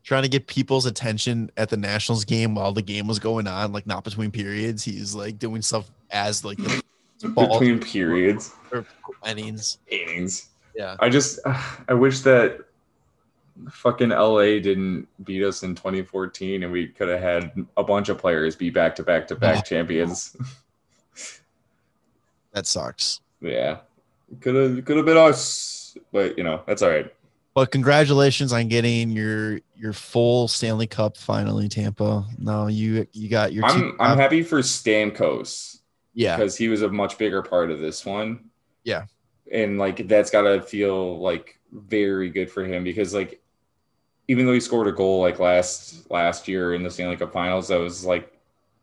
S1: Trying to get people's attention at the Nationals game while the game was going on, like not between periods. He's like doing stuff as like
S3: Between periods,
S1: innings.
S3: innings.
S1: Yeah.
S3: I just I wish that fucking LA didn't beat us in 2014 and we could have had a bunch of players be back to back to back champions.
S1: That sucks.
S3: yeah. Could have could have been us, but you know, that's all right.
S1: But congratulations on getting your your full Stanley Cup finally, Tampa. No, you you got your
S3: I'm I'm happy for Stamkos
S1: yeah.
S3: because he was a much bigger part of this one.
S1: Yeah.
S3: And like that's gotta feel like very good for him because like even though he scored a goal like last last year in the Stanley Cup finals, that was like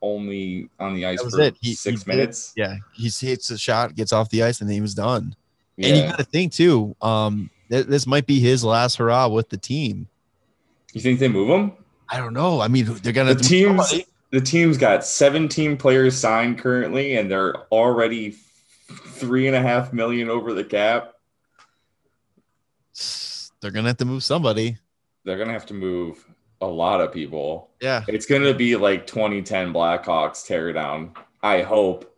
S3: only on the ice for.
S1: He-
S3: six
S1: he did-
S3: minutes.
S1: Yeah. He hits a shot, gets off the ice, and then he was done.
S3: Yeah.
S1: And you got to think too. Um, th- this might be his last hurrah with the team.
S3: you think they move him?
S1: I don't know. I mean, they're gonna
S3: The teams the team's got 17 players signed currently, and they're already three and a half million over the cap.
S1: They're gonna have to move somebody.
S3: They're gonna have to move a lot of people.
S1: Yeah.
S3: It's gonna be like 2010 Blackhawks tear down. I hope.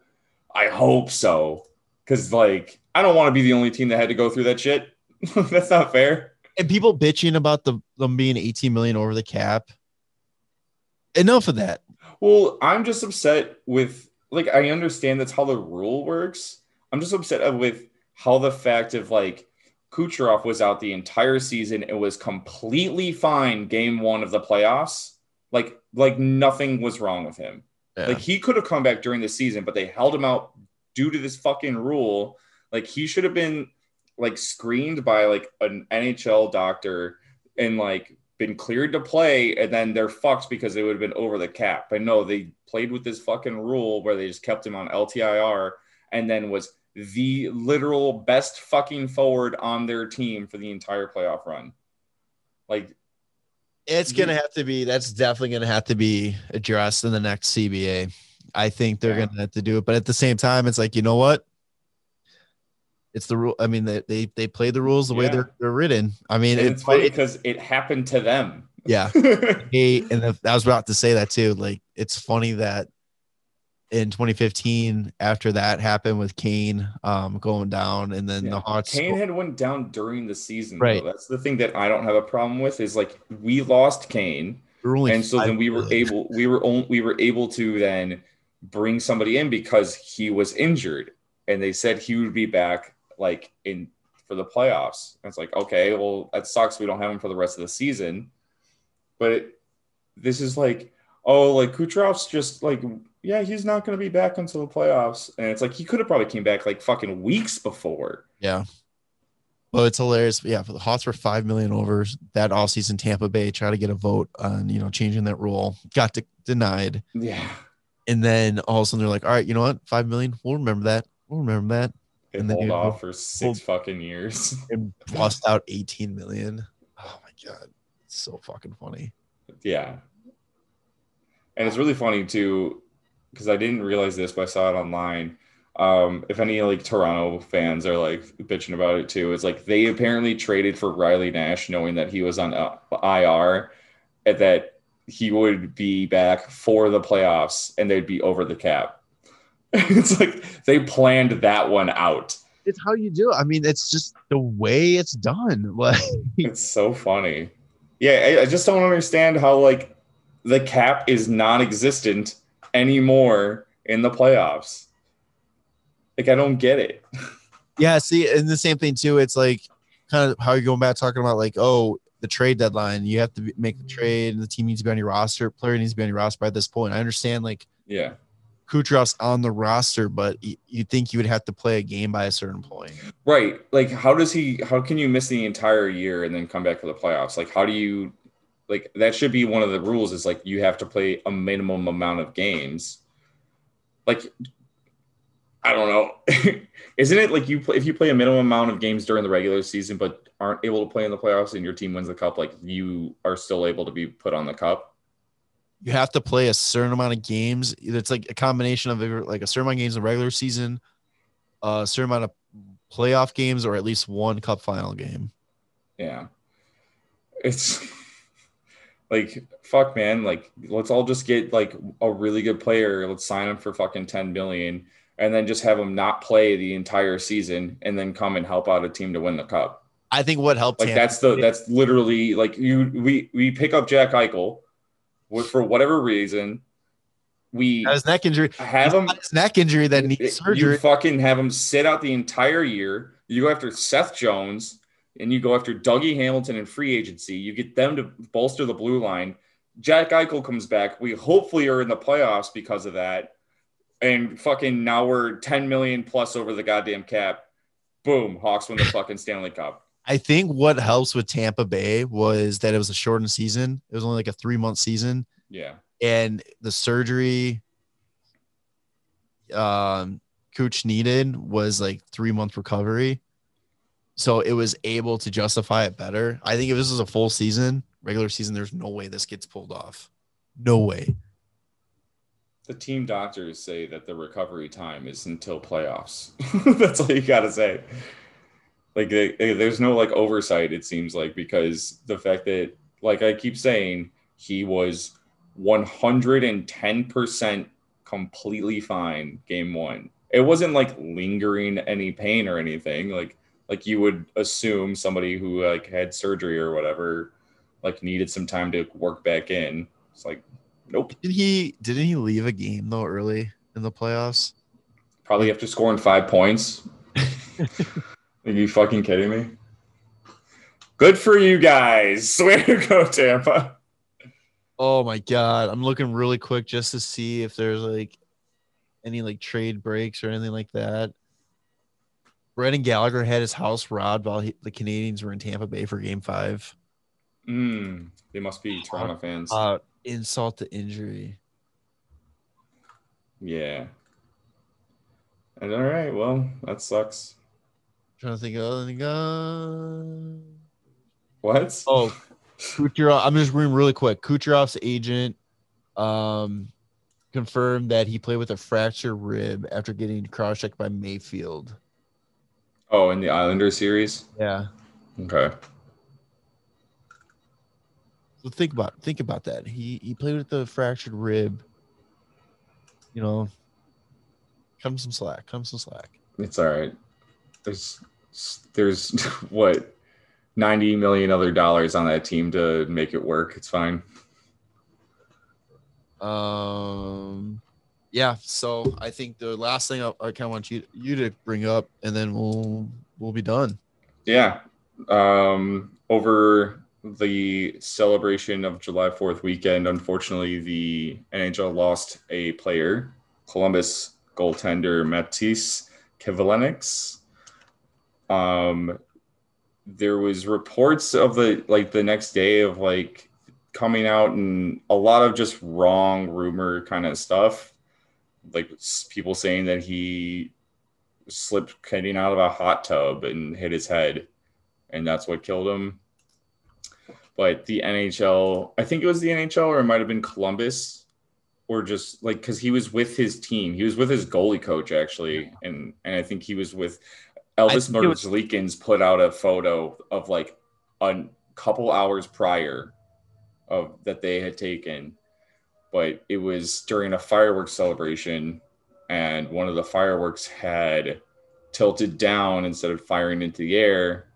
S3: I hope so. Cause like I don't want to be the only team that had to go through that shit. That's not fair.
S1: And people bitching about the them being 18 million over the cap. Enough of that.
S3: Well, I'm just upset with like I understand that's how the rule works. I'm just upset with how the fact of like Kucherov was out the entire season and was completely fine game one of the playoffs. Like like nothing was wrong with him.
S1: Yeah.
S3: Like he could have come back during the season, but they held him out due to this fucking rule. Like he should have been like screened by like an NHL doctor and like been cleared to play, and then they're fucked because they would have been over the cap. But no, they played with this fucking rule where they just kept him on LTIR and then was the literal best fucking forward on their team for the entire playoff run. Like
S1: It's gonna have to be. That's definitely gonna have to be addressed in the next CBA. I think they're
S3: Yeah.
S1: gonna have to do it, but at the same time, it's like you know what? It's the rule. I mean, they they, they play the rules the way they're they're written. I mean,
S3: and
S1: it's
S3: funny because it happened to them.
S1: yeah. Hey, and if- I was about to say that too. Like, it's funny that in 2015, after that happened with Kane um, going down, and then
S3: Yeah.
S1: the Hawks.
S3: Kane had went down during the season.
S1: Right.
S3: Though. That's the thing that I don't have a problem with is like we lost Kane,
S1: we were only
S3: and so then we were able we were only we were able to then bring somebody in because he was injured, and they said he would be back like in for the playoffs. And it's like okay, well that sucks. We don't have him for the rest of the season, but it, this is like oh like Kucherov's just like yeah he's not going to be back until the playoffs, and it's like he could have probably came back like fucking weeks before.
S1: Yeah. Well, it's hilarious. Yeah, for the Hawks were five million over that offseason. Tampa Bay tried to get a vote on you know changing that rule, got de- denied,
S3: Yeah.
S1: and then all of a sudden they're like, "All right, you know what? Five million. We'll remember that. We'll remember that."
S3: They
S1: And
S3: hold off for six fucking years.
S1: And bust out eighteen million. Oh my god, it's so fucking funny.
S3: yeah. And it's really funny too because I didn't realize this, but I saw it online. Um, if any like Toronto fans are like bitching about it too, it's like they apparently traded for Riley Nash, knowing that he was on uh, IR, and that he would be back for the playoffs, and they'd be over the cap. it's like they planned that one out.
S1: It's how you do it. I mean, it's just the way it's done. Like
S3: It's so funny. Yeah, I, I just don't understand how like the cap is non-existent anymore in the playoffs. Like I don't get it.
S1: Yeah, see, and the same thing too. It's like kind of how you're going back talking about like, oh, the trade deadline. You have to make the trade, and the team needs to be on your roster. Player needs to be on your roster by this point. I understand like
S3: Yeah.
S1: Kucherov's on the roster, but you think you would have to play a game by a certain point.
S3: Right. Like how does he how can you miss the entire year and then come back for the playoffs? Like how do you like that should be one of the rules is like you have to play a minimum amount of games. Like I don't know. Isn't it like you play if you play a minimum amount of games during the regular season but aren't able to play in the playoffs and your team wins the cup like you are still able to be put on the cup?
S1: You have to play a certain amount of games. It's like a combination of like a certain amount of games in the regular season, a certain amount of playoff games, or at least one cup final game.
S3: Yeah. It's like fuck man, like let's all just get like a really good player, let's sign him for fucking 10 million and then just have him not play the entire season and then come and help out a team to win the cup.
S1: I think what helped
S3: Like
S1: Tampa-
S3: that's the that's literally like you we we pick up Jack Eichel for whatever reason we
S1: his neck injury.
S3: have him
S1: His neck injury that needs
S3: you
S1: surgery.
S3: fucking have him sit out the entire year. You go after Seth Jones and you go after Dougie Hamilton in free agency. You get them to bolster the blue line. Jack Eichel comes back. We hopefully are in the playoffs because of that. And fucking now we're 10 million plus over the goddamn cap. Boom. Hawks win the fucking Stanley Cup.
S1: I think what helps with Tampa Bay was that it was a shortened season. It was only like a three month season,
S3: Yeah.
S1: and the surgery um Cooch needed was like three month recovery. So it was able to justify it better. I think if this was a full season, regular season, there's no way this gets pulled off. No way.
S3: The team doctors say that the recovery time is until playoffs. That's all you got to say. Like, they, eh, there's no like oversight, it seems like, because the fact that, like I keep saying, he was 110% completely fine game one. It wasn't like lingering any pain or anything. Like, like you would assume somebody who like had surgery or whatever, like needed some time to work back in. It's like, nope.
S1: Did he didn't he leave a game though early in the playoffs?
S3: Probably after scoring five points. Are you fucking kidding me? Good for you guys. Way to go, Tampa.
S1: Oh my god. I'm looking really quick just to see if there's like any like trade breaks or anything like that. Brendan Gallagher had his house robbed while he, the Canadiens were in Tampa Bay for game five.
S3: Mm, they must be Toronto fans.
S1: Uh insult to injury.
S3: yeah. And all right, well, that sucks.
S1: Trying to think of anything. Uh...
S3: What?
S1: Oh, Kucherov. I'm just reading really quick. Kucherov's agent um, confirmed that he played with a fractured rib after getting cross-checked by Mayfield.
S3: Oh, in the Islander series?
S1: Yeah.
S3: Okay.
S1: So think about think about that. He he played with the fractured rib. You know, come some slack. Come some slack.
S3: It's all right. There's there's what 90 million other dollars on that team to make it work. It's fine.
S1: Um, yeah. So I think the last thing I, I kind of want you you to bring up, and then we'll we'll be done.
S3: Yeah. Um, over the celebration of July 4th weekend, unfortunately, the NHL lost a player, Columbus goaltender Matiss Kivlenieks. Um, there was reports of the like the next day of like coming out and a lot of just wrong rumor kind of stuff. Like people saying that he slipped getting out of a hot tub and hit his head and that's what killed him. But the nhl i think it was the nhl or it might have been columbus or just like because he was with his team. He was with his goalie coach actually, and and I think he was with Elvis Merzlikins put out a photo of like a couple hours prior of that they had taken, but it was during a fireworks celebration, and one of the fireworks had tilted down instead of firing into the air,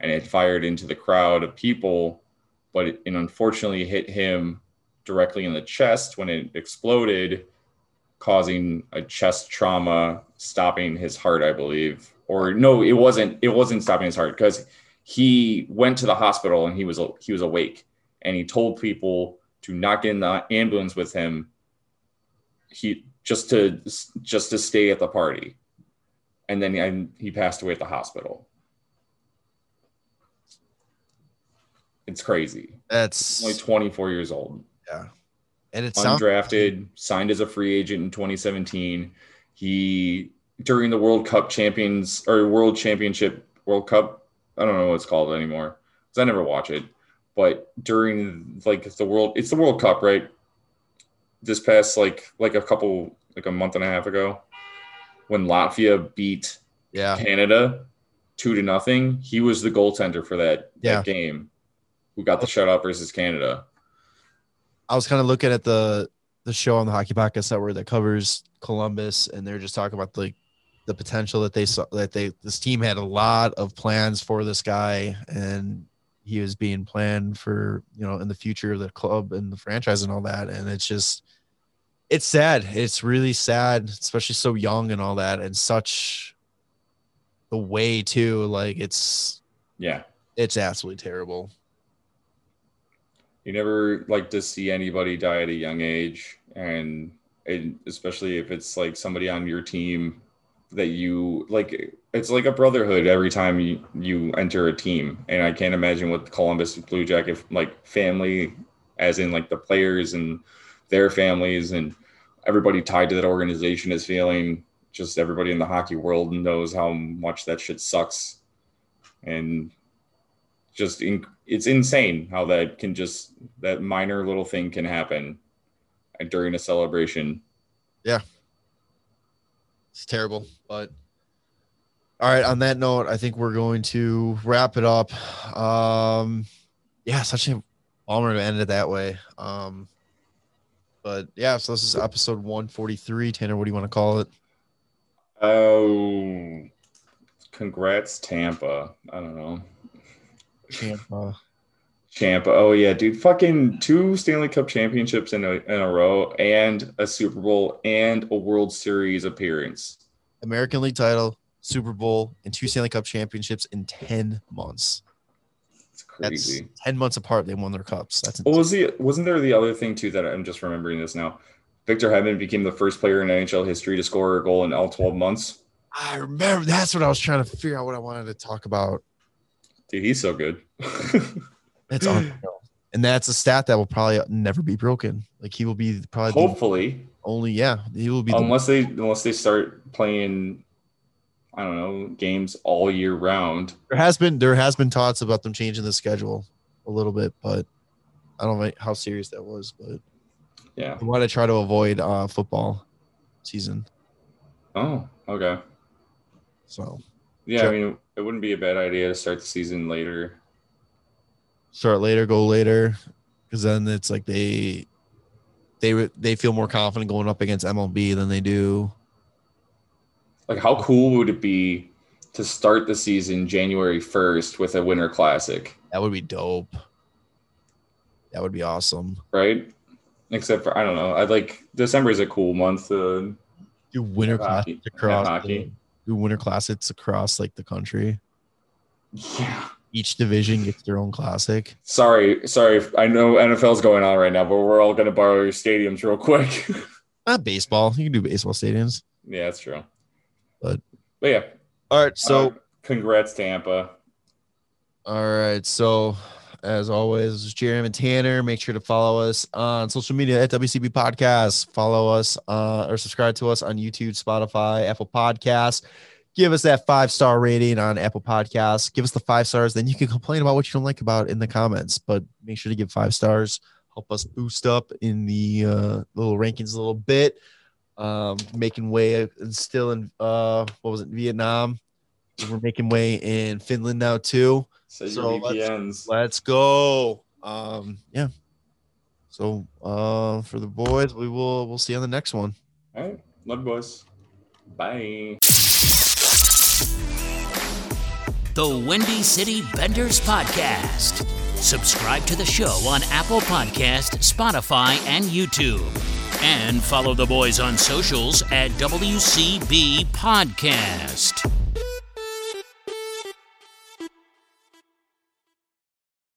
S3: and it fired into the crowd of people, but it, it unfortunately hit him directly in the chest when it exploded, causing a chest trauma, stopping his heart, I believe. Or no, it wasn't. It wasn't stopping his heart because he went to the hospital and he was he was awake, and he told people to not get in the ambulance with him. He just to just to stay at the party, and then and he passed away at the hospital. It's crazy.
S1: That's
S3: Only 24 years old Yeah.
S1: and it sounds
S3: undrafted, signed as a free agent in 2017. He during the World Cup champions or World Championship World Cup, I don't know what it's called anymore because I never watch it. But during like the world, it's the World Cup, right? This past like like a couple like a month and a half ago, when Latvia beat
S1: yeah.
S3: Canada two to nothing, he was the goaltender for that,
S1: Yeah.
S3: that game. Who got the shutout versus Canada?
S1: I was kind of looking at the the show on the Hockey Podcast Network that covers Columbus, and they're just talking about like the potential that they saw that they this team had a lot of plans for this guy, and he was being planned for you know in the future of the club and the franchise and all that, and it's just it's sad. It's really sad, especially so young and all that, and such the way too. Like it's
S3: Yeah.
S1: it's absolutely terrible.
S3: you never like to see anybody die at a young age and, and especially if it's like somebody on your team that you like it's like a brotherhood every time you you enter a team and i can't imagine what columbus blue jacket like family as in like the players and their families and everybody tied to that organization is feeling just everybody in the hockey world knows how much that shit sucks and just in, it's insane how that can just that minor little thing can happen during a celebration. Yeah.
S1: It's terrible, but all right. On that note, I think we're going to wrap it up. Um, yeah, such a bummer to end it that way. Um, but yeah, so this is episode 143. Tanner, what do you want to call it?
S3: Oh, congrats, Tampa. I don't know.
S1: Tampa.
S3: Champa. Oh yeah, dude. Fucking two Stanley Cup championships in a in a row, and a Super Bowl, and a World Series appearance.
S1: American League title, Super Bowl, and two Stanley Cup championships in 10 months. That's
S3: crazy.
S1: 10 months apart. They won their cups. That's
S3: What was the? Wasn't there the other thing too that I'm just remembering this now? Victor Hedman became the first player in NHL history to score a goal in all 12 months.
S1: I remember that's what I was trying to figure out what I wanted to talk about.
S3: Dude, he's so good.
S1: It's unreal. And that's a stat that will probably never be broken. Like he will be probably
S3: Hopefully,
S1: only, yeah, he will be the
S3: unless they unless they start playing, I don't know, games all year round.
S1: there has been there has been talks about them changing the schedule a little bit, but I don't know how serious that was. But
S3: Yeah.
S1: I want to try to avoid uh, football season.
S3: Oh, okay.
S1: So
S3: Yeah,
S1: Sure.
S3: I mean, it wouldn't be a bad idea to start the season later.
S1: start later, go later, because then it's like they they they feel more confident going up against MLB than they do.
S3: Like, how cool would it be to start the season January 1st with a Winter Classic,
S1: That would be dope. That would be awesome.
S3: right? Except for, I don't know. I like December is a cool month. to
S1: Do winter
S3: hockey.
S1: across do winter classics across like the country.
S3: yeah.
S1: Each division gets their own classic.
S3: Sorry, sorry. I know NFL's going on right now, but we're all going to borrow your stadiums real quick.
S1: Not baseball. You can do baseball stadiums.
S3: yeah, that's true.
S1: But-
S3: but yeah.
S1: All right. So
S3: uh, congrats, Tampa.
S1: All right. So, as always, this is Jarom and Tanner. Make sure to follow us on social media at WCB Podcast. Follow us uh, or subscribe to us on YouTube, Spotify, Apple Podcasts. Give us that five star rating on Apple Podcasts. Give us the five stars. Then you can complain about what you don't like about in the comments, but make sure to give five stars. help us boost up in the uh, little rankings a little bit. Um, making way and still in uh, what was it, Vietnam? We're making way in Finland now too. So
S3: your
S1: let's-
S3: VPNs.
S1: Let's go. Um, yeah. So uh, for the boys, we will we'll see you on the next one.
S3: All right. Love you, boys. Bye.
S2: The Windy City Benders Podcast. Subscribe to the show on Apple Podcast, Spotify, and YouTube. And follow the boys on socials at WCB Podcast.